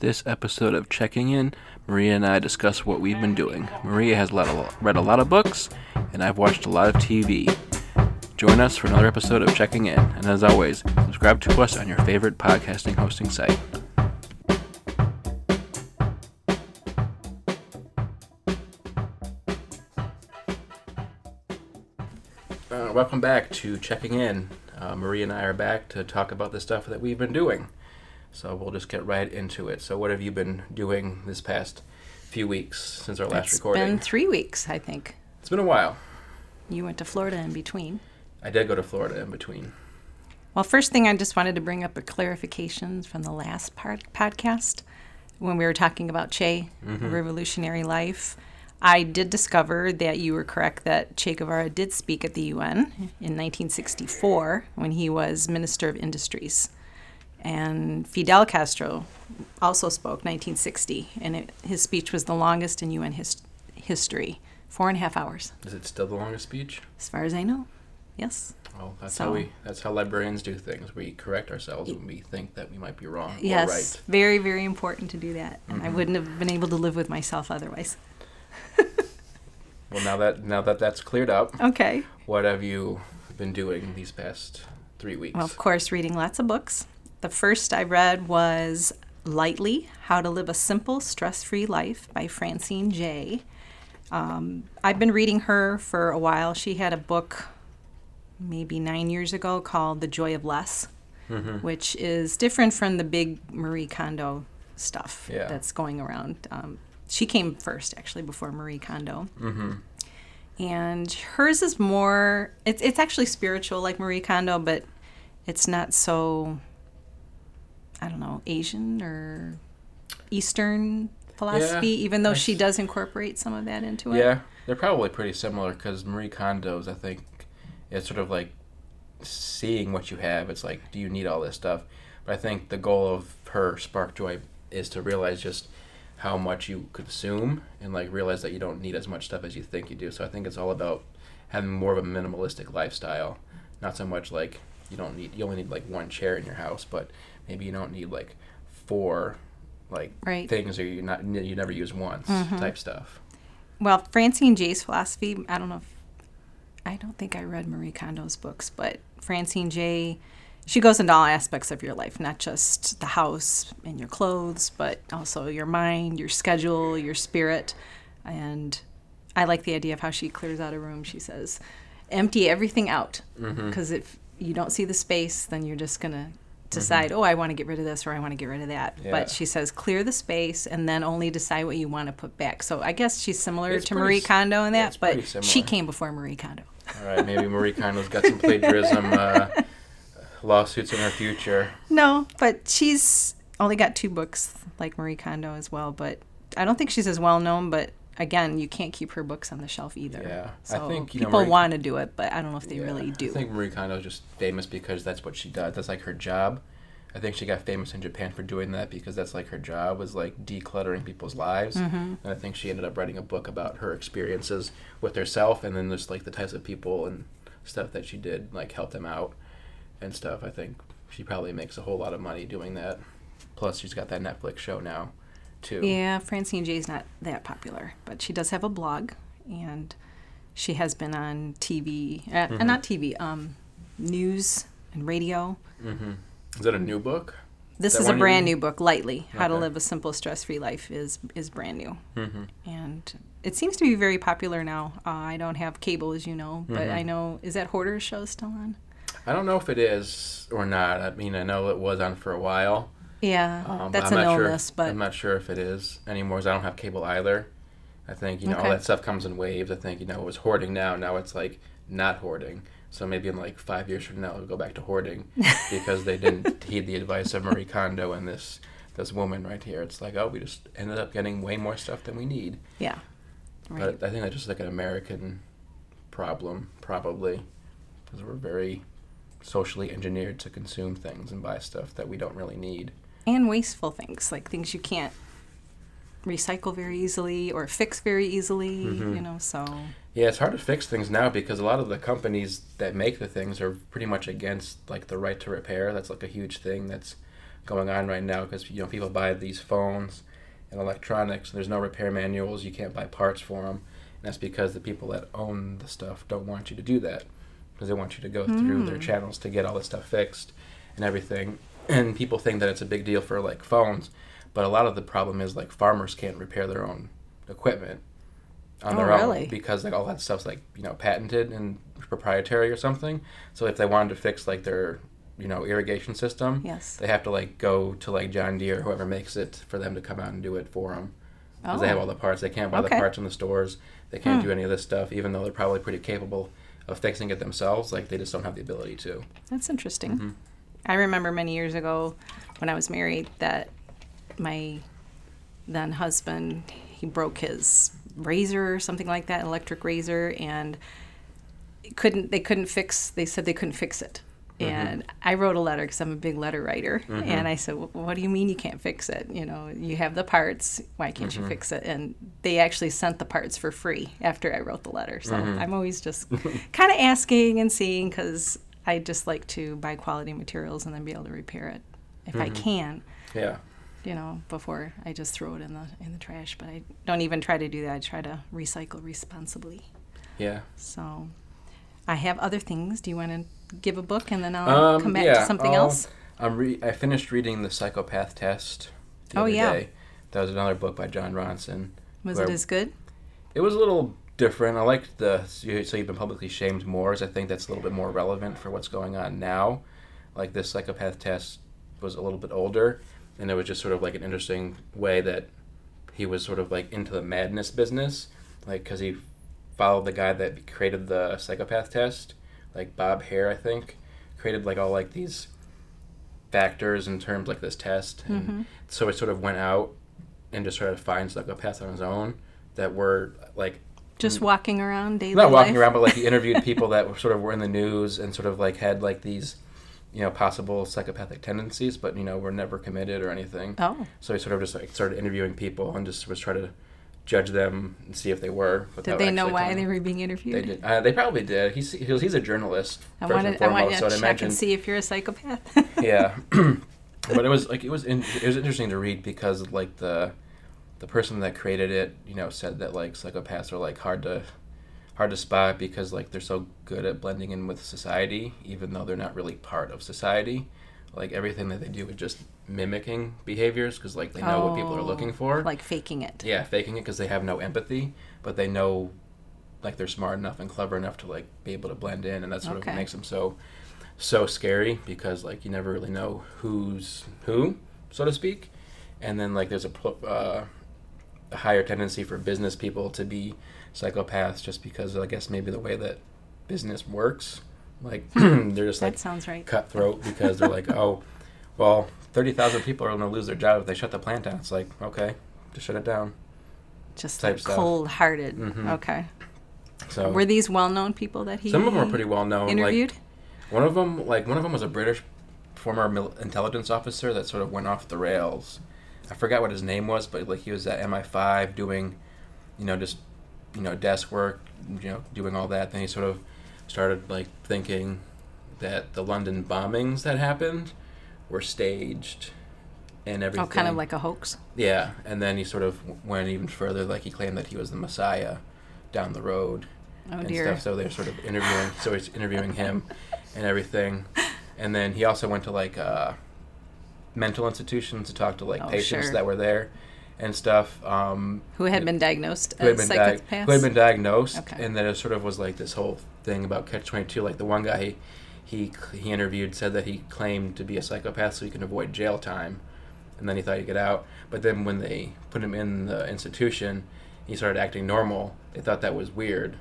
This episode of Checking In, Maria and I discuss what we've been doing. Maria has read a lot of books, and I've watched a lot of TV. Join us for another episode of Checking In, and as always, subscribe to us on your favorite podcasting hosting site. Uh, welcome back to Checking In. Uh, Maria and I are back to talk about the stuff that we've been doing. So we'll just get right into it. So, what have you been doing this past few weeks since our last It's recording? It's been three weeks, I think. It's been a while. You went to Florida in between. I did go to Florida in between. Well, first thing I just wanted to bring up a clarification from the last part podcast when we were talking about Che, mm-hmm. Revolutionary Life. I did discover that you were correct that Che Guevara did speak at the UN in 1964 when he was Minister of Industries. And Fidel Castro also spoke 1960, and it, his speech was the longest in UN his, history, four and a half hours, Is it still the longest speech? as far as I know. Yes. Well, that's So- how we. That's how librarians do things. We correct ourselves when we think that we might be wrong Yes, or right. very, very important to do that. And I mm-hmm. wouldn't have been able to live with myself otherwise. Well, now that now that that's cleared up, Okay. what have you been doing these past three weeks? Well, of course, reading lots of books. The first I read was Lightly How to Live a Simple, Stress Free Life by Francine Jay. Um, I've been reading her for a while. She had a book maybe nine years ago called The Joy of Less, Mm-hmm. which is different from the big Marie Kondo stuff Yeah. that's going around. Um, she came first, actually, before Marie Kondo. mm-hmm. and hers is more it's it's actually spiritual like Marie Kondo but it's not so know Asian or Eastern philosophy even though I she does incorporate some of that into it Yeah, they're probably pretty similar because Marie Kondo's, I think, it's sort of like seeing what you have. It's like, do you need all this stuff? But I think the goal of her Spark Joy is to realize just how much you consume and like realize that you don't need as much stuff as you think you do. So I think it's all about having more of a minimalistic lifestyle, not so much like you don't need you only need like one chair in your house, but maybe you don't need like four like Right. things or you not you never use once mm-hmm. type stuff. well Francine Jay's philosophy I don't know if I don't think I read Marie Kondo's books but Francine Jay she goes into all aspects of your life, not just the house and your clothes, but also your mind, your schedule, your spirit. And I like the idea of how she clears out a room. She says, empty everything out. Mm-hmm. Because if you don't see the space, then you're just going to decide, oh, I want to get rid of this or I want to get rid of that. Yeah. But she says, clear the space and then only decide what you want to put back. So I guess she's similar It's to Marie Kondo in that, pretty but she came before Marie Kondo. All right, maybe Marie Kondo's got some plagiarism uh, lawsuits in her future. No, but she's only got two books like Marie Kondo as well. But I don't think she's as well known. But again, you can't keep her books on the shelf either. Yeah, I so think, you know, people Marie- want to do it, but I don't know if they Yeah, really do. I think Marie Kondo's just famous because that's what she does. That's like her job. I think she got famous in Japan for doing that because that's like her job was like decluttering people's lives. Mm-hmm. And I think she ended up writing a book about her experiences with herself and then just like the types of people and stuff that she did like help them out and stuff. I think she probably makes a whole lot of money doing that. Plus, she's got that Netflix show now, too. Yeah, Francine Jay's not that popular, but she does have a blog, and she has been on TV, uh, Mm-hmm. uh, not TV, um, news and radio. Is that a new book? This is a brand new book, Lightly: How to Live a Simple, Stress-Free Life is is brand new, Mm-hmm. and it seems to be very popular now. Uh, I don't have cable, as you know, but Mm-hmm. I know is that Hoarder's show still on? I don't know if it is or not. I mean, I know it was on for a while. Yeah, Um, that's an illness, sure, but I'm not sure if it is anymore. 'cause I don't have cable either. I think you know all that stuff comes in waves. I think you know it was hoarding now. Now it's like not hoarding. So maybe in like five years from now, it'll go back to hoarding because they didn't heed the advice of Marie Kondo and this this woman right here. It's like oh, we just ended up getting way more stuff than we need. yeah, right. But I think that's just like an American problem, probably, because we're very socially engineered to consume things and buy stuff that we don't really need. And wasteful things like things you can't recycle very easily or fix very easily Mm-hmm. you know so Yeah, it's hard to fix things now because a lot of the companies that make the things are pretty much against like the right to repair. That's like a huge thing that's going on right now because you know people buy these phones and electronics. And there's no repair manuals. You can't buy parts for them. And that's because the people that own the stuff don't want you to do that because they want you to go through their channels to get all this stuff fixed and everything. And people think that it's a big deal for like phones, but a lot of the problem is like farmers can't repair their own equipment on Oh, their really? own because like all that stuff's like you know patented and proprietary or something. So if they wanted to fix like their you know irrigation system, Yes. they have to like go to like John Deere, whoever makes it, for them to come out and do it for them. Because they have all the parts. They can't buy the Oh. Parts in the stores. They can't Hmm. do any of this stuff, even though they're probably pretty capable of fixing it themselves. Like they just don't have the ability to. That's interesting. Mm-hmm. I remember many years ago when I was married that my then husband he broke his razor or something like that, electric razor, and couldn't they couldn't fix. They said they couldn't fix it. Mm-hmm. And I wrote a letter because I'm a big letter writer, and I said, "Well, "What do you mean you can't fix it? You know, you have the parts. Why can't Mm-hmm. you fix it?" And they actually sent the parts for free after I wrote the letter. So Mm-hmm. I'm always just kind of asking and seeing because I just like to buy quality materials and then be able to repair it if I can. Yeah. You know, before I just throw it in the in the trash. But I don't even try to do that. I try to recycle responsibly. Yeah. So I have other things. Do you want to give a book and then I'll Um, come back yeah, to something I'll- else? I'm re- I finished reading the Psychopath Test. The Oh, other yeah. Day. That was another book by Jon Ronson. Was it as good? It was a little different. I like the so you- so you've been publicly shamed more. As I think that's a little bit more relevant for what's going on now. Like this psychopath test was a little bit older, and it was just sort of like an interesting way that he was sort of like into the madness business, like because he followed the guy that created the psychopath test, like Bob Hare, I think, created like all like these factors in terms like this test, and Mm-hmm. so he sort of went out and just tried to find psychopaths on his own that were like Just walking around daily Mm. not walking life? around, but like he interviewed people that were sort of were in the news and sort of like had like these, you know, possible psychopathic tendencies, but you know were never committed or anything. Oh, So he sort of just like started interviewing people and just was trying to judge them and see if they were. did they know why they were being interviewed? They did. Uh, they probably did. He's he's a journalist I first want to. I want you so to I'd check imagine. and see if you're a psychopath. yeah, but it was like it was in, it was interesting to read because like the the person that created it, you know, said that like psychopaths are like hard to hard to spot because like they're so good at blending in with society, even though they're not really part of society. Like everything that they do is just mimicking behaviors because like they know what people are Oh, looking for. like faking it. yeah, faking it because they have no empathy, but they know like they're smart enough and clever enough to like be able to blend in, and that's sort of what makes them so so scary because like you never really know who's who, so to speak, and then like there's a uh, a higher tendency for business people to be psychopaths just because I guess maybe the way that business works, like they're just That like sounds right. cutthroat because they're like, oh, well, thirty thousand people are going to lose their job if they shut the plant down. It's like, okay, just shut it down. Just type like cold-hearted. Mhm. Okay. So Were these well-known people that he some of them are pretty well known. interviewed? Like one of them, like one of them was a British former mil- intelligence officer that sort of went off the rails. I forgot what his name was, but like he was at MI5 doing, you know, just you know desk work, you know, doing all that. Then he sort of started like thinking that the London bombings that happened were staged and everything. oh, kind of like a hoax. Yeah, and then he sort of went even further. Like he claimed that he was the Messiah down the road Oh and dear. stuff. So they're sort of interviewing. so he's interviewing him and everything. And then he also went to like uh, mental institutions to talk to like Oh, patients sure. that were there and stuff. Um, Who had been diagnosed who had as been, di- who had been diagnosed, Okay. and then it sort of was like this whole thing about catch twenty two. Like the one guy he, he he interviewed said that he claimed to be a psychopath so he can avoid jail time, and then he thought he'd get out. But then when they put him in the institution, he started acting normal. They thought that was weird.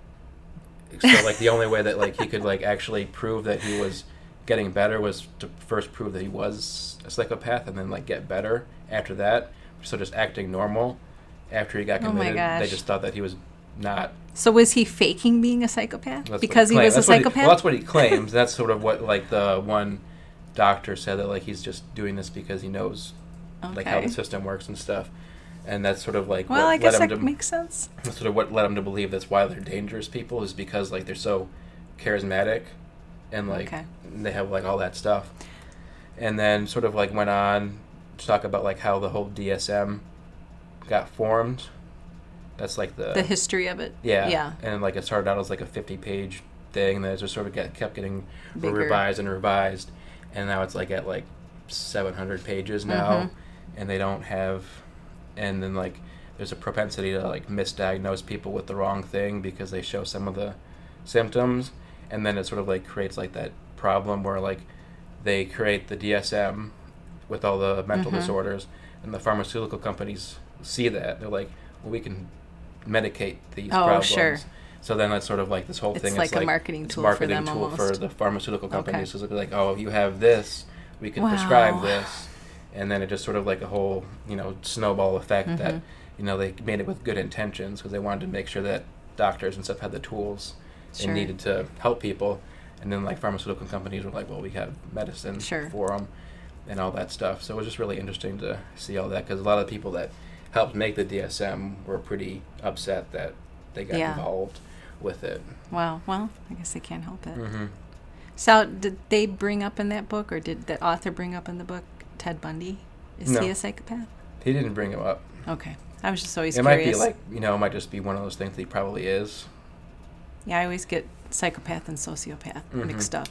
So like the only way that like he could like actually prove that he was getting better was to first prove that he was a psychopath and then like get better after that. So just acting normal after he got Oh committed, they just thought that he was not. So was he faking being a psychopath That's because he what was a. That's he- psychopath? well, that's what he claims. that's sort of what like the one doctor said that like he's just doing this because he knows like how the system works and stuff. And that's sort of like well, what I guess that to makes sense. that's sort of what led him to believe that's why they're dangerous people is because like they're so charismatic and like Okay. they have like all that stuff and then sort of like went on to talk about like how the whole DSM got formed. That's like the The history of it. yeah Yeah. and like it started out as like a fifty page thing, that just sort of get, kept getting Bigger. revised and revised, and now it's like at like seven hundred pages now, Mhm. and they don't have, and then like there's a propensity to like misdiagnose people with the wrong thing because they show some of the symptoms, and then it sort of like creates like that problem where like they create the DSM with all the mental Mhm. disorders, and the pharmaceutical companies see that they're like, well, we can medicate these Oh, problems. sure. So then it's sort of like this whole It's thing. like it's a marketing it's tool a for marketing them tool for the pharmaceutical companies. Okay. So it'll like, oh, if you have this, we can prescribe Wow. this, and then it just sort of like a whole you know snowball effect that Mhm. you know they made it with good intentions because they wanted to make sure that doctors and stuff had the tools Sure. they needed to help people, and then like pharmaceutical companies were like, well, we have medicine Sure. for them, and all that stuff. So it was just really interesting to see all that because a lot of the people that helped make the DSM were pretty upset that they got Yeah. involved with it. Wow. Well, I guess they can't help it. Mm-hmm. So, did they bring up in that book, or did the author bring up in the book Ted Bundy? Is No. he a psychopath? He didn't bring him up. Okay. I was just always it might be like you know, it might just be one of those things that he probably is. Yeah, I always get psychopath and sociopath Mhm. mixed up.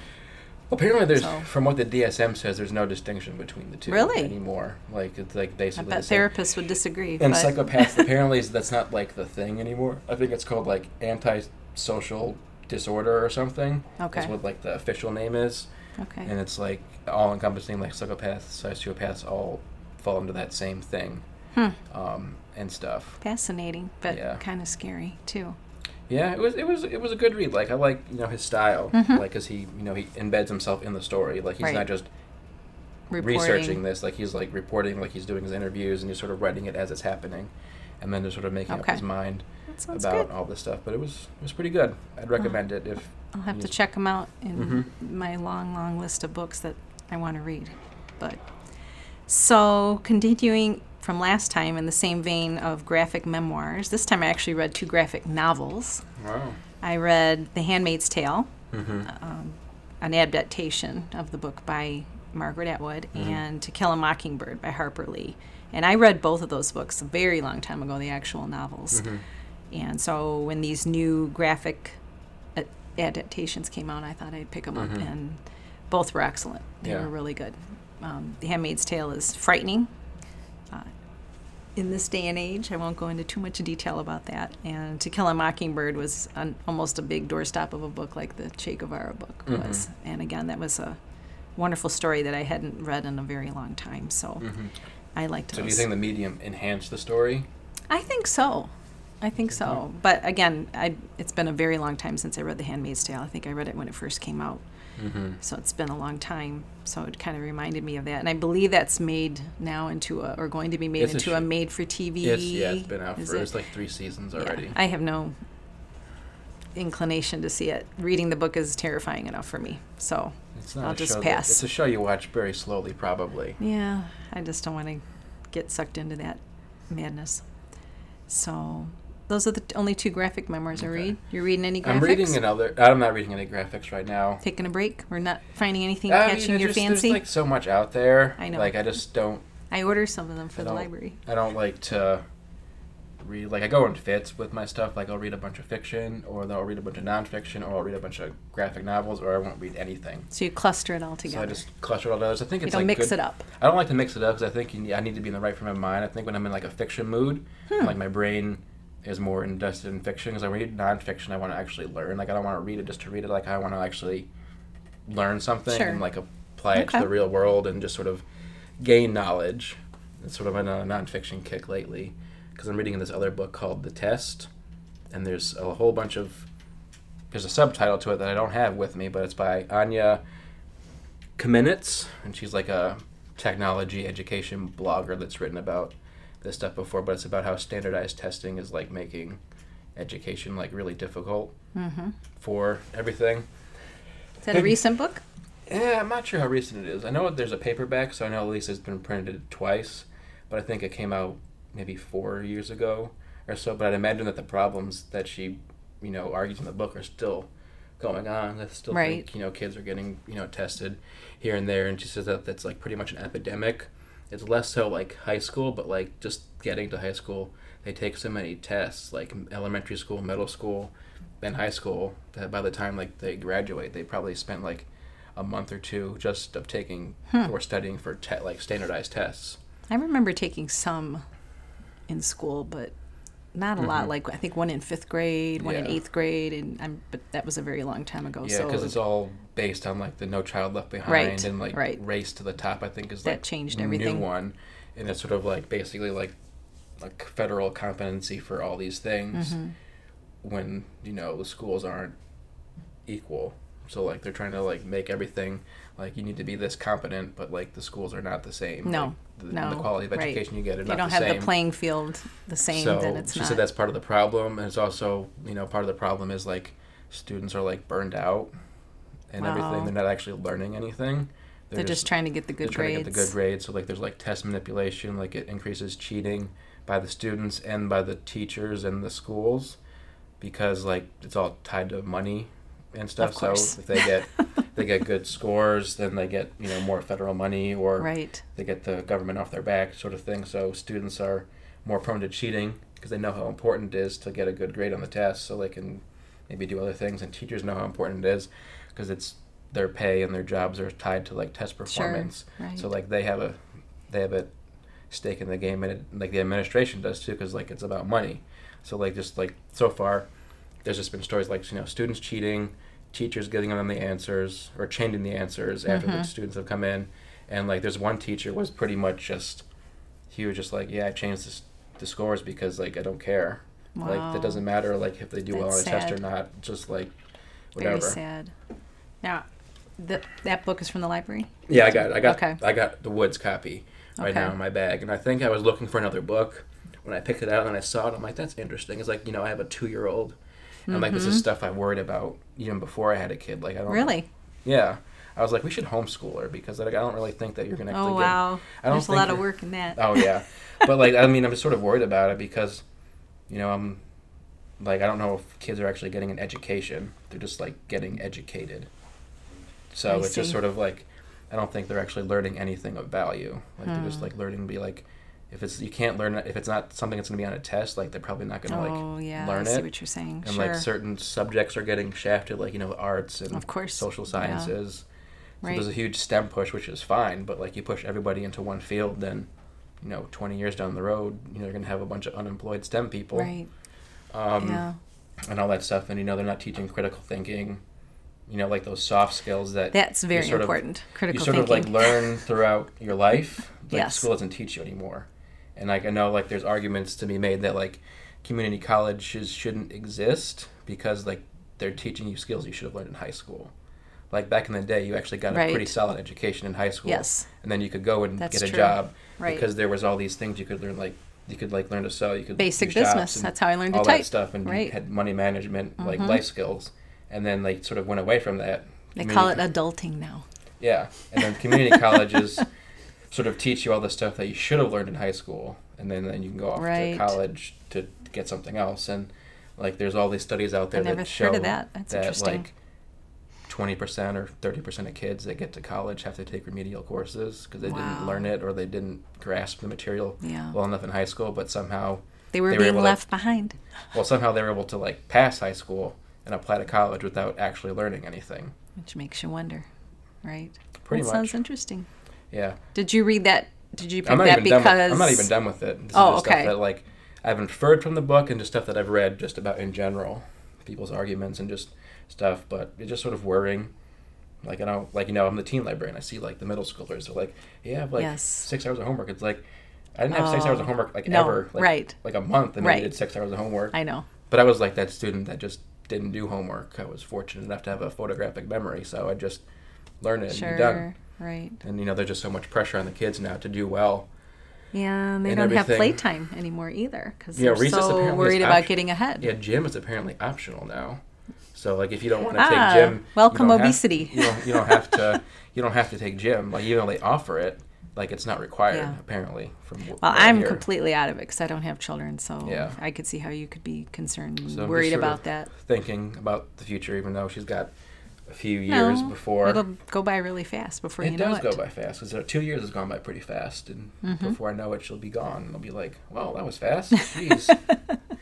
Apparently, there's So- from what the DSM says, there's no distinction between the two Really? anymore. Like it's like I basically bet the therapists would disagree. And psychopaths apparently that's not like the thing anymore. I think it's called like antisocial disorder or something. Okay. That's what like the official name is, okay. and it's like all encompassing. Like psychopaths, sociopaths, all fall into that same thing, Hmm. um, and stuff. Fascinating, but Yeah. kind of scary too. Yeah, it was it was it was a good read. Like I like you know his style, Mhm. like because he you know he embeds himself in the story. Like he's Right. not just Reporting. researching this. Like he's like reporting, like he's doing his interviews, and he's sort of writing it as it's happening, and then just sort of making up his mind about good. all this stuff. But it was it was pretty good. I'd recommend it if I'll have to Yes. check them out in Mhm. my long, long list of books that I want to read. But so continuing from last time in the same vein of graphic memoirs, this time I actually read two graphic novels. wow. I read The Handmaid's Tale, Mm-hmm. um, an adaptation of the book by Margaret Atwood, Mhm. and To Kill a Mockingbird by Harper Lee. And I read both of those books a very long time ago, the actual novels. Mm-hmm. And so when these new graphic a- adaptations came out, I thought I'd pick them up, and both were excellent. They Yeah. were really good. Um, the Handmaid's Tale is frightening. In this day and age, I won't go into too much detail about that. And To Kill a Mockingbird was an, almost a big doorstop of a book like the Che Guevara book Mhm. was. And again, that was a wonderful story that I hadn't read in a very long time. So Mm-hmm. I liked So do you think the medium enhanced the story? I think so. I think so. But again, I, it's been a very long time since I read The Handmaid's Tale. I think I read it when it first came out. Mm-hmm. So it's been a long time. So it kind of reminded me of that. And I believe that's made now into a, or going to be made It's into a, sh- made for TV. It's yeah, it's been out Is for it? it's like three seasons Yeah. already. I have no inclination to see it. Reading the book is terrifying enough for me. So It's not I'll just show that- pass. it's a show you watch very slowly, probably. Yeah, I just don't want to get sucked into that madness. So, those are the t- only two graphic memoirs I Okay. read. You're reading any graphics? I'm reading another. I'm not reading any graphics right now. Taking a break? We're not finding anything I catching it your just- fancy? There's like so much out there. I know. Like I just don't. I order some of them for the library. I don't like to read. Like I go in fits with my stuff. Like I'll read a bunch of fiction, or then I'll read a bunch of nonfiction, or I'll read a bunch of graphic novels, or I won't read anything. So you cluster it all together. So I just cluster all those. I think it's you don't like mix good- it up. I don't like to mix it up because I think you need, I need to be in the right frame of mind. I think when I'm in like a fiction mood, Hmm. like my brain is more invested in fiction. Because I read nonfiction, I want to actually learn. Like I don't want to read it just to read it. Like I want to actually learn something Sure. and like apply it to the real world and just sort of gain knowledge. It's sort of on a nonfiction kick lately because I'm reading this other book called The Test, and there's a whole bunch of there's a subtitle to it that I don't have with me, but it's by Anya Kamenetz, and she's like a technology education blogger that's written about this stuff before, but it's about how standardized testing is like making education like really difficult Mm-hmm. for everything. Is that a recent book? Yeah, I'm not sure how recent it is. I know there's a paperback, so I know at least it's been printed twice, but I think it came out maybe four years ago or so. But I'd imagine that the problems that she, you know, argues in the book are still going on. I still Right. think you know kids are getting you know tested here and there, and she says that that's like pretty much an epidemic it's less so like high school, but like just getting to high school, they take so many tests, like elementary school, middle school, then high school, that by the time like they graduate, they probably spent like a month or two just of taking hmm. or studying for te- like standardized tests. I remember taking some in school, but not a lot. Like I think one in fifth grade, one in Mm-hmm. Eighth grade, and I'm, but that was a very long time ago. Yeah, so because it's all based on like the No Child Left Behind Right, and like right. Race to the Top. I think is That like changed new one, and it's sort of like basically like like federal competency for all these things Mm-hmm. when you know the schools aren't equal. So like they're trying to like make everything like you need to be this competent, but like the schools are not the same. No, Like, the, no, the quality of right. education you get are you not don't the have same. the playing field the same. So then it's she not. said that's part of the problem, and it's also you know part of the problem is like students are like burned out and Wow. everything. They're not actually learning anything. They're just trying to get the they're good trying grades. to get the good grades. So like there's like test manipulation, like it increases cheating by the students and by the teachers and the schools because like it's all tied to money and stuff. So if they get they get good scores, then they get you know more federal money or right. they get the government off their back, sort of thing. So students are more prone to cheating because they know how important it is to get a good grade on the test, so they can maybe do other things. And teachers know how important it is because it's their pay and their jobs are tied to like test performance. Sure. right. So like they have a they have a stake in the game, and it, like the administration does too, because like it's about money. So like just like so far, there's just been stories like you know students cheating, teachers giving them the answers or changing the answers after Mm-hmm. the students have come in, and like there's one teacher was pretty much just he was just like yeah I changed this, the scores because like I don't care. Like Wow. that doesn't matter like if they do well on a test or not. Just like whatever. Very sad. Now, the, that book is from the library. Yeah, I got it. I got Okay. I got the Woods copy right Okay. now in my bag, and I think I was looking for another book when I picked it out and I saw it. I'm like, that's interesting. It's like you know I have a two year old, and like this is stuff I worried about even before I had a kid. Like I don't Mm-hmm. Really? Yeah, I was like, we should homeschool her because like, I don't really think that you're gonna. Oh actually wow. I don't There's a lot of work in that. Oh yeah, but like I mean I'm just sort of worried about it because, you know I'm, like I don't know if kids are actually getting an education. They're just like getting educated. So I it's just sort of like, I don't think they're actually learning anything of value. Like they're Hmm. just like learning to be like, if it's you can't learn it if it's not something that's gonna be on a test. Like they're probably not gonna oh like yeah. learn I see it. what you're saying. And sure. like certain subjects are getting shafted, like you know arts and Of course, social yeah. sciences. So Right. there's a huge STEM push, which is fine. But like you push everybody into one field, then you know 20 years down the road, you know you're gonna have a bunch of unemployed STEM people. right. Um, yeah. and all that stuff. And you know they're not teaching critical thinking. You know, like those soft skills that That's very sort of- important. you Critical sort thinking. of like learn throughout your life. Like Yes. school doesn't teach you anymore. And like I know like there's arguments to be made that like community colleges shouldn't exist because like they're teaching you skills you should have learned in high school. Like back in the day, you actually got a pretty solid education in high school. Yes. And then you could go and That's get a true. job Right. because there was all these things you could learn like you could like learn to sew, you could Basic business. That's how I learned to all type. that stuff and Right. had money management, like Mhm. life skills. And then they sort of went away from that. They Community call it adulting now. yeah, and then community colleges sort of teach you all the stuff that you should have learned in high school, and then, then you can go off Right. to college to get something else. And like, there's all these studies out there that show that. That's interesting. like twenty percent or thirty percent of kids that get to college have to take remedial courses because they Wow. didn't learn it or they didn't grasp the material Yeah. well enough in high school, but somehow They were they were being able to- left behind. well somehow they were able to like pass high school and apply to college without actually learning anything. Which makes you wonder, right? Pretty that much. sounds interesting. Yeah. Did you read that? Did you pick that because With, I'm not even done with it. This Oh, is just okay. stuff that like I've inferred from the book and just stuff that I've read just about in general, people's arguments and just stuff. But it's just sort of worrying. Like I don't like you know I'm the teen librarian. I see like the middle schoolers. They're like, yeah, I have like Yes. six hours of homework. It's like I didn't have six Oh, hours of oh. homework like no, ever. Like, right. Like a month and I Right. needed six hours of homework. I know. But I was like that student that just didn't do homework. I was fortunate enough to have a photographic memory, so I just learned it and done. Right. And you know, there's just so much pressure on the kids now to do well. Yeah, and they don't have playtime anymore either because Yeah, they're so apparently worried about option- getting ahead. Yeah, gym is apparently optional now. So like if you don't want to Ah, take gym, welcome have- obesity. you don't you don't have to you don't have to take gym. Like even though they offer it, like it's not required Yeah. apparently. From Well, I I'm hear. completely out of it because I don't have children, so Yeah. I could see how you could be concerned and So worried about that. Thinking about the future, even though she's got a few years No, before. It'll go by really fast before it you know does it. go by fast because two years has gone by pretty fast, and Mm-hmm. before I know it, she'll be gone, and I'll be like, "Well, that was fast." Jeez.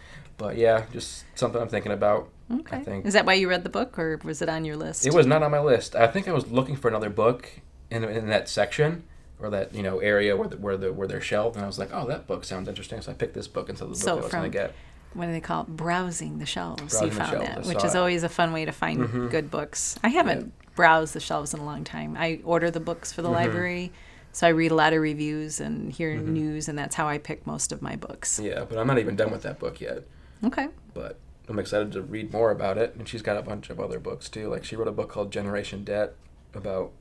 but yeah, just something I'm thinking about. Okay. I think Is that why you read the book, or was it on your list? it was not on my list. I think I was looking for another book in in that section or that you know area where the, where the where they're shelved, and I was like, "Oh, that book sounds interesting," so I picked this book instead of the book So I was going to get. What do they call it? Browsing the shelves. Browsing you found shelves, that, which is it. always a fun way to find Mhm. good books. I haven't browsed the shelves in a long time. I order the books for the Mhm. library, so I read a lot of reviews and hear Mhm. news, and that's how I pick most of my books. Yeah, but I'm not even done with that book yet. Okay. but I'm excited to read more about it. And she's got a bunch of other books too. Like she wrote a book called Generation Debt about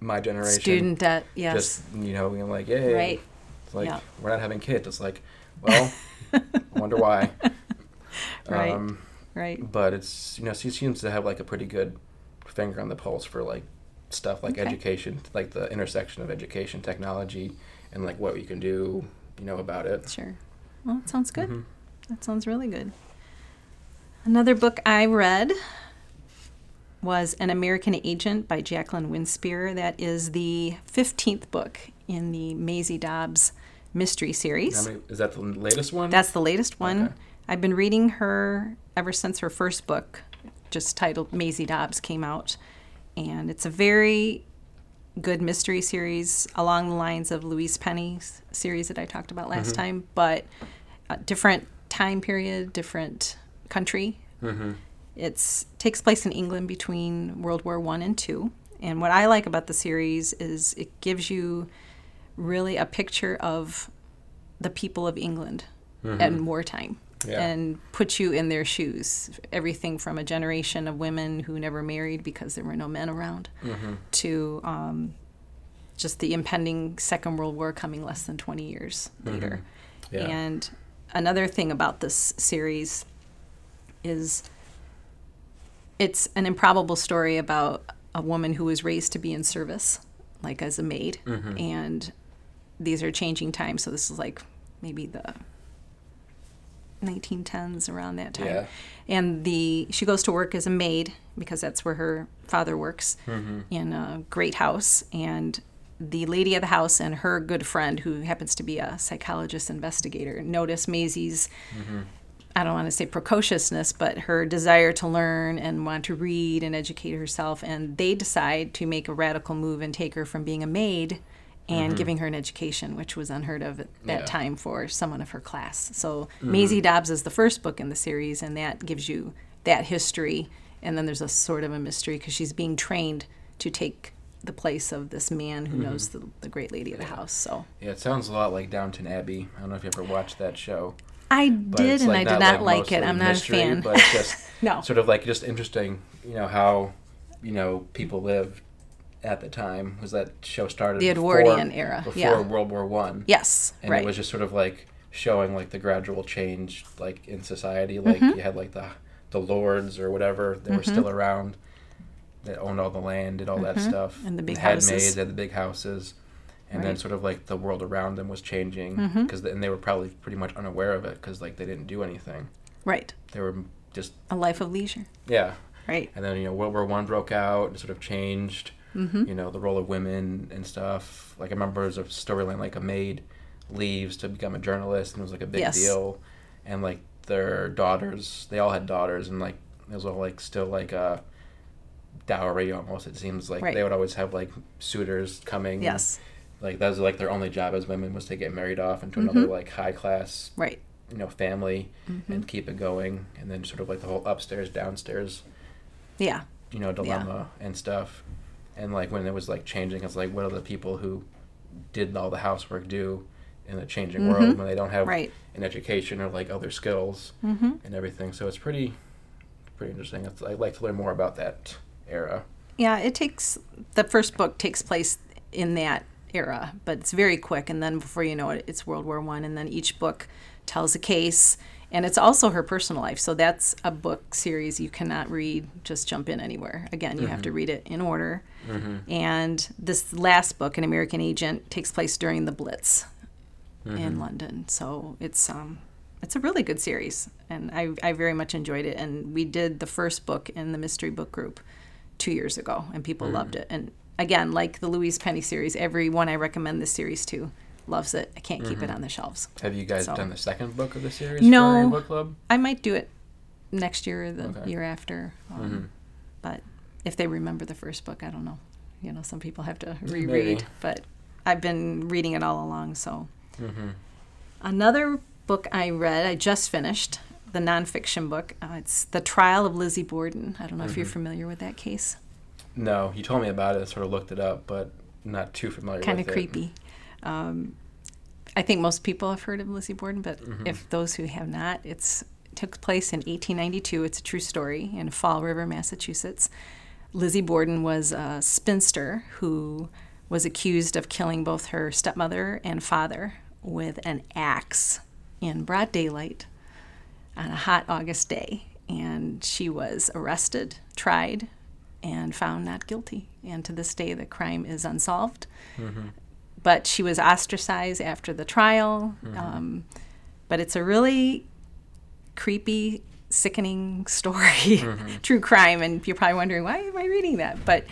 my generation. Student debt. Yes. Just you know, being like, yay. Right. It's like Yeah. we're not having kids. It's like, well, I wonder why. Right. Um, right. but it's you know she seems to have like a pretty good finger on the pulse for like stuff like Okay. education, like the intersection of education, technology, and like what we can do, you know, about it. Sure. Well, that sounds good. Mhm. That sounds really good. Another book I read was An American Agent by Jacqueline Winspear. That is the 15th book in the Maisie Dobbs mystery series. Many, is that the latest one? That's the latest one. Okay. I've been reading her ever since her first book, just titled Maisie Dobbs, came out. And it's a very good mystery series along the lines of Louise Penny's series that I talked about last time, but a different time period, different country. mm-hmm. It's takes place in England between World War One and Two. And what I like about the series is it gives you really a picture of the people of England in wartime Yeah. and puts you in their shoes. Everything from a generation of women who never married because there were no men around Mm-hmm. to um, just the impending Second World War coming less than 20 years later. Yeah. And another thing about this series is it's an improbable story about a woman who was raised to be in service, like as a maid. Mm-hmm. And these are changing times. So this is like maybe the 1910s around that time. Yeah. And the she goes to work as a maid because that's where her father works Mm-hmm. in a great house and the lady of the house and her good friend who happens to be a psychologist investigator notice Maisie's I don't want to say precociousness, but her desire to learn and want to read and educate herself. And they decide to make a radical move and take her from being a maid and mm-hmm. giving her an education, which was unheard of at that Yeah. time for someone of her class. So mm-hmm. Maisie Dobbs is the first book in the series, and that gives you that history. And then there's a sort of a mystery because she's being trained to take the place of this man who knows mm-hmm. the, the great lady of the house. So Yeah, it sounds a lot like Downton Abbey. I don't know if you ever watched that show. I did, and like I did not like mostly it. I'm not mystery, a fan. But it's just No. sort of like just interesting, you know, how, you know, people lived at the time. was that show started The before- Edwardian era, Before yeah. World War One. yes, And right. it was just sort of like showing like the gradual change like in society. Like Mm-hmm. you had like the the lords or whatever, they were still around that owned all the land, and all that stuff. Mm-hmm. And the big had houses. maids, had the big houses. And then sort of like the world around them was changing Mm-hmm. because and they were probably pretty much unaware of it because like they didn't do anything. right. They were just A life of leisure. yeah. Right. And then you know World War One broke out and sort of changed Mm-hmm. you know the role of women and stuff. Like I remember there's a storyline like a maid leaves to become a journalist and it was like a big Yes. deal, and like their daughters, they all had daughters and like it was all like still like a dowry almost. It seems like Right. they would always have like suitors coming. Yes. Like that was like their only job as women was to get married off into another Mm-hmm. like high class Right. you know family Mm-hmm. and keep it going and then sort of like the whole upstairs downstairs Yeah. you know dilemma and stuff and like when it was like changing it's like what do the people who did all the housework do in a changing world when they don't have Mm-hmm. Right. an education or like other skills Mm-hmm. and everything so it's pretty pretty interesting It's- i'd like to learn more about that era Yeah, it takes the first book takes place in that era, but it's very quick, and then before you know it, it's World War One, and then each book tells a case, and it's also her personal life. So that's a book series you cannot read just jump in anywhere. Again, you have to mm-hmm. read it in order. Mm-hmm. And this last book, An American Agent, takes place during the Blitz in mm-hmm. London. So it's um, it's a really good series, and I I very much enjoyed it. And we did the first book in the mystery book group two years ago, and people loved it. And again, like the Louise Penny series, everyone I recommend this series to loves it. I can't keep it on the shelves. Have you guys So- done the second book of the series No. book club? I might do it next year or the Okay. year after. Um, But if they remember the first book, I don't know. You know, some people have to reread. maybe. But I've been reading it all along. So Mm-hmm. another book I read, I just finished the nonfiction book. Uh, it's The Trial of Lizzie Borden. I don't know if you're familiar with that case. No, you told me about it. I sort of looked it up, but not too familiar Kind of it. Um, I think most people have heard of Lizzie Borden, but Mm-hmm. if those who have not, it's it took place in 1892. It's a true story in Fall River, Massachusetts. Lizzie Borden was a spinster who was accused of killing both her stepmother and father with an axe in broad daylight on a hot August day. And she was arrested, tried, and found not guilty. And to this day, the crime is unsolved. But she was ostracized after the trial. Mm-hmm. Um, but it's a really creepy, sickening story, mm-hmm. true crime. And you're probably wondering, why am I reading that? But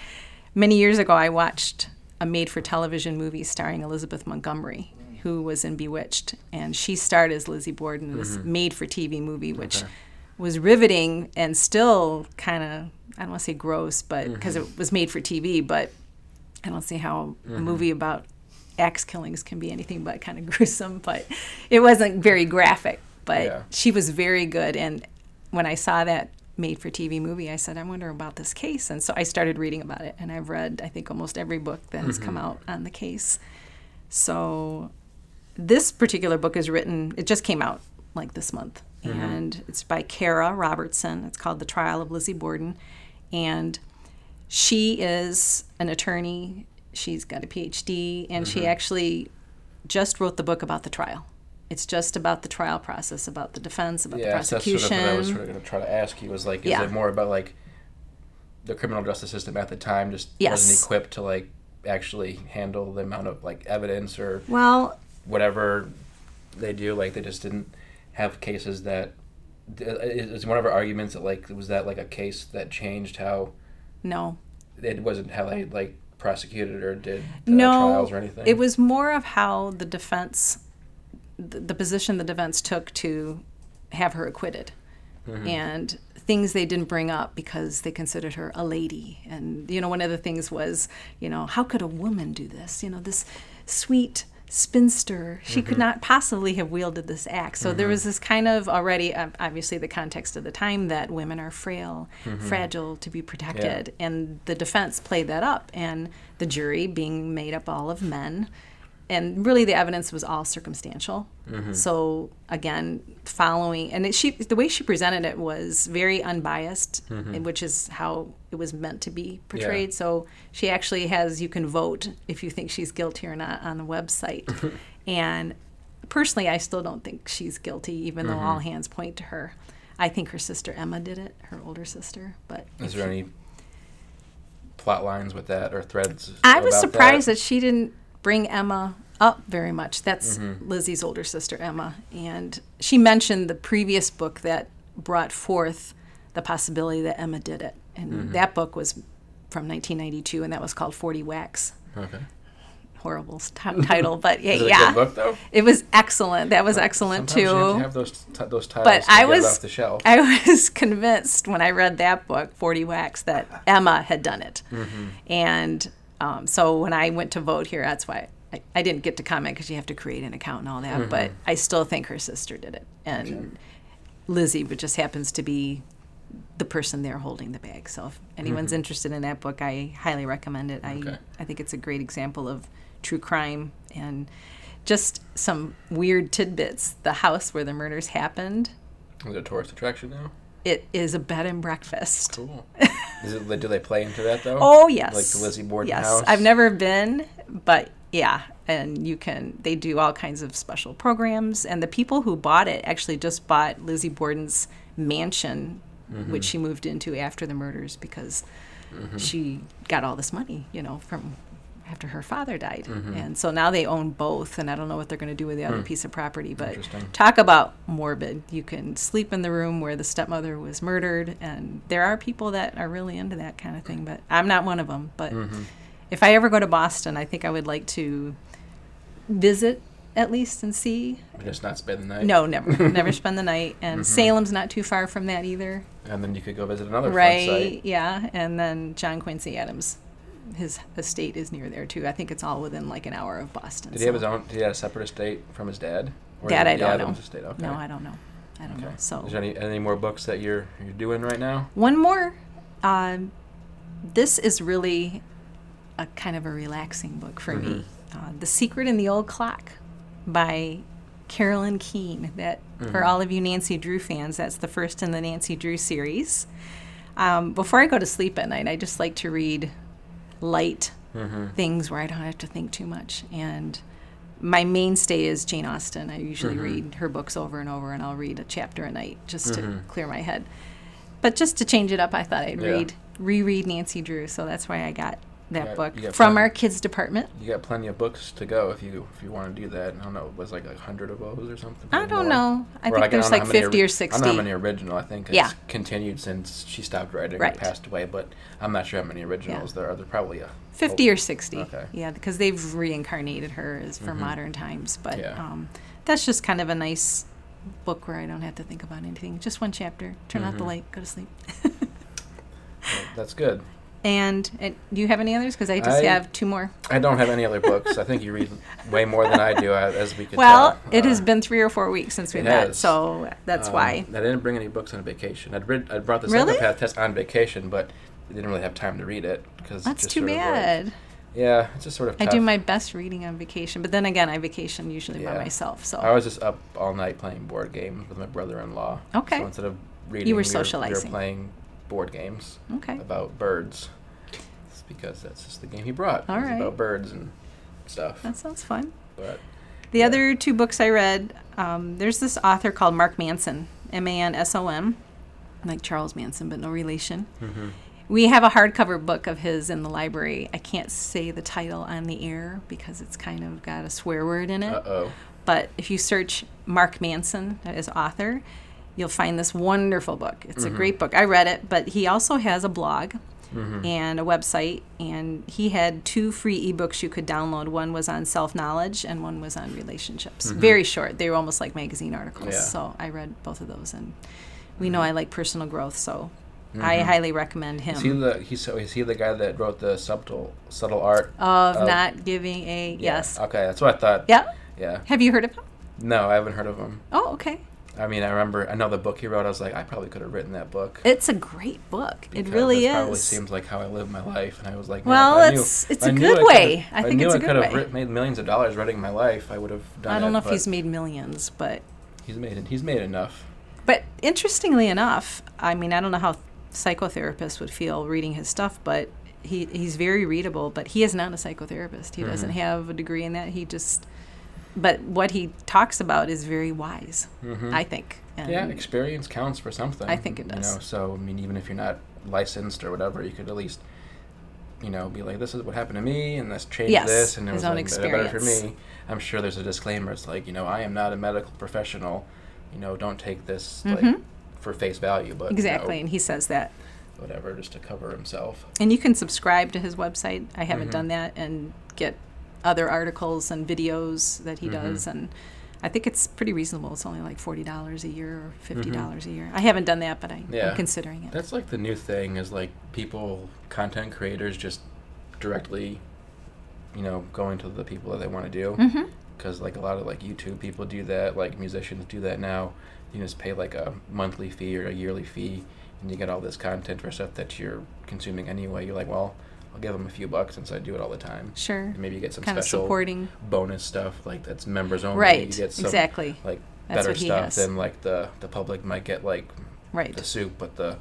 many years ago, I watched a made for television movie starring Elizabeth Montgomery, who was in Bewitched. And she starred as Lizzie Borden in this mm-hmm. made for TV movie, which Okay. was riveting and still kind of, I don't want to say gross, but because it was made for TV, but I don't see how a movie about axe killings can be anything but kind of gruesome. But it wasn't very graphic. But Yeah. she was very good. And when I saw that made for TV movie, I said, I wonder about this case. And so I started reading about it. And I've read, I think, almost every book that has come mm-hmm. out on the case. So this particular book is written, it just came out like this month. Mm-hmm. And it's by Cara Robertson. It's called The Trial of Lizzie Borden. And she is an attorney. She's got a PhD, and she mm-hmm. actually just wrote the book about the trial. It's just about the trial process, about the defense, about Yeah, the so that's prosecution. sort of what I was sort of going to try to ask you. Was like, is Yeah. it more about like the criminal justice system at the time just Yes. wasn't equipped to like actually handle the amount of like evidence or well, whatever they do? Like they just didn't have cases that. Is is one of our arguments that like was that like a case that changed how no, it wasn't how they like prosecuted or did uh, no. trials or anything? It was more of how the defense, the, the position the defense took to have her acquitted, Mm-hmm. and things they didn't bring up because they considered her a lady. And you know, one of the things was, you know, how could a woman do this? You know, this sweet spinster, she Mm-hmm. could not possibly have wielded this axe. So there was this kind of already, um, obviously, the context of the time that women are frail, Mm-hmm. fragile, to be protected, and the defense played that up, and the jury being made up all of men. And really, the evidence was all circumstantial. Mm-hmm. So again, following and it, she, the way she presented it was very unbiased, mm-hmm. and which is how it was meant to be portrayed. So she actually has you can vote if you think she's guilty or not on the website. and personally, I still don't think she's guilty, even though mm-hmm. all hands point to her. I think her sister Emma did it, her older sister. But Is there you- any plot lines with that or threads? I was surprised that? that. she didn't bring Emma up very much. That's Mm-hmm. Lizzie's older sister, Emma. And she mentioned the previous book that brought forth the possibility that Emma did it. And Mm-hmm. that book was from 1992, and that was called 40 Whacks. Okay. Horrible t- title, but yeah, Is it a yeah. good book though? It was excellent. That was excellent Sometimes too. You have to have those t- those titles But to I get was off the shelf. I was convinced when I read that book, Forty Whacks, that Emma had done it, Mm-hmm. and um, so when I went to vote here, that's why I, I didn't get to comment because you have to create an account and all that. Mm-hmm. But I still think her sister did it, and Lizzie, but just happens to be the person there holding the bag. So if anyone's interested in that book, I highly recommend it. I Mm-hmm. Okay. I think it's a great example of true crime and just some weird tidbits. The house where the murders happened Is it a tourist attraction now? It is a bed and breakfast. Cool. Is it? Do they play into that though? Oh yes, Like the Lizzie Borden yes. house. I've never been, but yeah, and you can. They do all kinds of special programs, and the people who bought it actually just bought Lizzie Borden's mansion, Mm-hmm. which she moved into after the murders because she got all this money, you know, from after her father died. Mhm. And so now they own both, and I don't know what they're going to do with the other Hmm. piece of property. But talk about morbid. You can sleep in the room where the stepmother was murdered, and there are people that are really into that kind of thing, but I'm not one of them. But hmm if I ever go to Boston, I think I would like to visit at least and see. Just not spend the night. No, never, never spend the night. And Mhm. Salem's not too far from that either. And then you could go visit another right? Yeah, and then John Quincy Adams, his estate is near there too. I think it's all within like an hour of Boston. Did he have his own? Did he have a separate estate from his dad? Or it I don't know. Estate? Okay. No, I don't know. I don't know. So Is there any any more books that you're you're doing right now? one more. Um, this is really a kind of a relaxing book for me. Mm-hmm. Uh, the Secret in the Old Clock by Carolyn Keene. That for Mhm. all of you Nancy Drew fans, that's the first in the Nancy Drew series. Um, before I go to sleep at night, I just like to read light Mm-hmm. things where I don't have to think too much. And my mainstay is Jane Austen. I usually Mhm. read her books over and over, and I'll read a chapter a night just to Mhm. clear my head. But just to change it up, I thought I'd Yeah. read reread Nancy Drew. So that's why I got that Yeah, book from plenty. our kids department. You got plenty of books to go if you if you want to do that. I don't know, it was like a hundred of those or something. I don't more. know. I Or think I there's don't like 50 or 60. I don't know how many original. I think it's Yeah. continued since she stopped writing Right. or passed away, but I'm not sure how many originals there are. There probably a 50 or 60. Okay. Yeah, because they've reincarnated her as for Mhm. modern times. But Yeah. um, that's just kind of a nice book where I don't have to think about anything. Just one chapter. Turn out the Mhm. light, go to sleep. That's good. And, and do you have any others? Because I just I- have two more. I don't have any other books. I think you read way more than I do, uh, as we could Well, tell. it has Uh, been three or four weeks since we it met, has. so that's um, why. I didn't bring any books on vacation. I'd read, I brought the Really? psychopath test on vacation, but I didn't really have time to read it because That's too bad. yeah, it's just sort of. I do my best reading on vacation, but then again, I vacation usually by myself. So I was just up all night playing board games with my brother-in-law. Okay. So instead of reading, You were we We socializing. were playing board games okay, about birds. Because that's just the game he brought. All right. about birds and stuff. that sounds fun. but The Yeah. other two books I read, um, there's this author called Mark Manson, M A N S O M, like Charles Manson, but no relation. mhm. We have a hardcover book of his in the library. I can't say the title on the air because it's kind of got a swear word in it. uh-oh. But if you search Mark Manson as author, you'll find this wonderful book. It's a Mhm. great book. I read it, but he also has a blog Mhm. and a website, and he had two free ebooks you could download. One was on self knowledge, and one was on relationships. Mhm. Very short. They were almost like magazine articles. Yeah. So I read both of those, and we know I like personal growth, so I Mhm. highly recommend him. Is he the he's is he the guy that wrote the subtle subtle art? of of- not giving a Yeah. yes. Okay, that's what I thought. Yeah. Yeah. Have you heard of him? No, I haven't heard of him. Oh, okay. I mean, I remember another book he wrote. I was like, I probably could have written that book. It's a great book. It really is. Probably seems like how I live my life, and I was like, man, Well, if I knew- it's- it's I a knew good I way. I think knew it's a I good could have made millions of dollars writing my life. I would have done I don't it, know if he's made millions, but he's made it. He's made enough. But interestingly enough, I mean, I don't know how psychotherapists would feel reading his stuff, but he, he's very readable. But he is not a psychotherapist. He doesn't Mhm. have a degree in that. He just, but what he talks about is very wise, Mhm. I think. And yeah, experience counts for something. I think it does. You know, so I mean, even if you're not licensed or whatever, you could at least, you know, be like, "This is what happened to me, and this changed Yes, this, and it was like better- for me." I'm sure there's a disclaimer. It's like, you know, I am not a medical professional. You know, don't take this like Mhm. for face value, but you know, exactly, and he says that. whatever, just to cover himself. And you can subscribe to his website. I haven't Mhm. done that, and get other articles and videos that he Mhm. does. And I think it's pretty reasonable. It's only like forty dollars a year or fifty Mhm. dollars a year. I haven't done that, but I, Yeah. I'm considering it. That's like the new thing is like people, content creators, just directly, you know, going to the people that they want to do. because like a lot of like YouTube people do that, like musicians do that now. You just pay like a monthly fee or a yearly fee, and you get all this content for stuff that you're consuming anyway. You're like, well, I'll give them a few bucks since I do it all the time. Sure. And maybe you get some Kind of special supporting. bonus stuff like that's members only. Right. You get some, exactly. Like That's better stuff than like the the public might get like Right. the soup, but the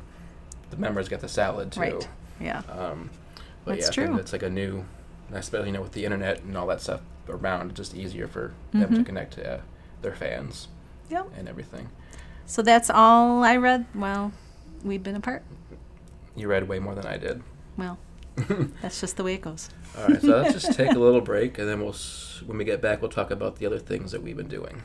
the members get the salad too. Right. Yeah. Um, but That's yeah, true. it's like a new, especially you know with the internet and all that stuff around, it's just easier for them to Mhm. connect to uh, their fans Yep. and everything. So that's all I read. Well, we've been apart. You read way more than I did. Well, That's just the way it goes. All right, so let's just take a little break, and then we'll, when we get back, we'll talk about the other things that we've been doing.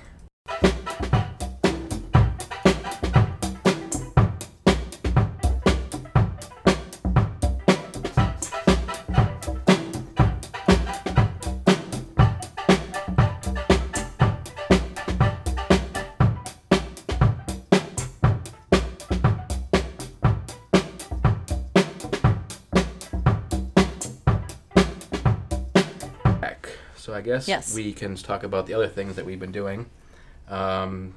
Guess Yes. we can talk about the other things that we've been doing. Um,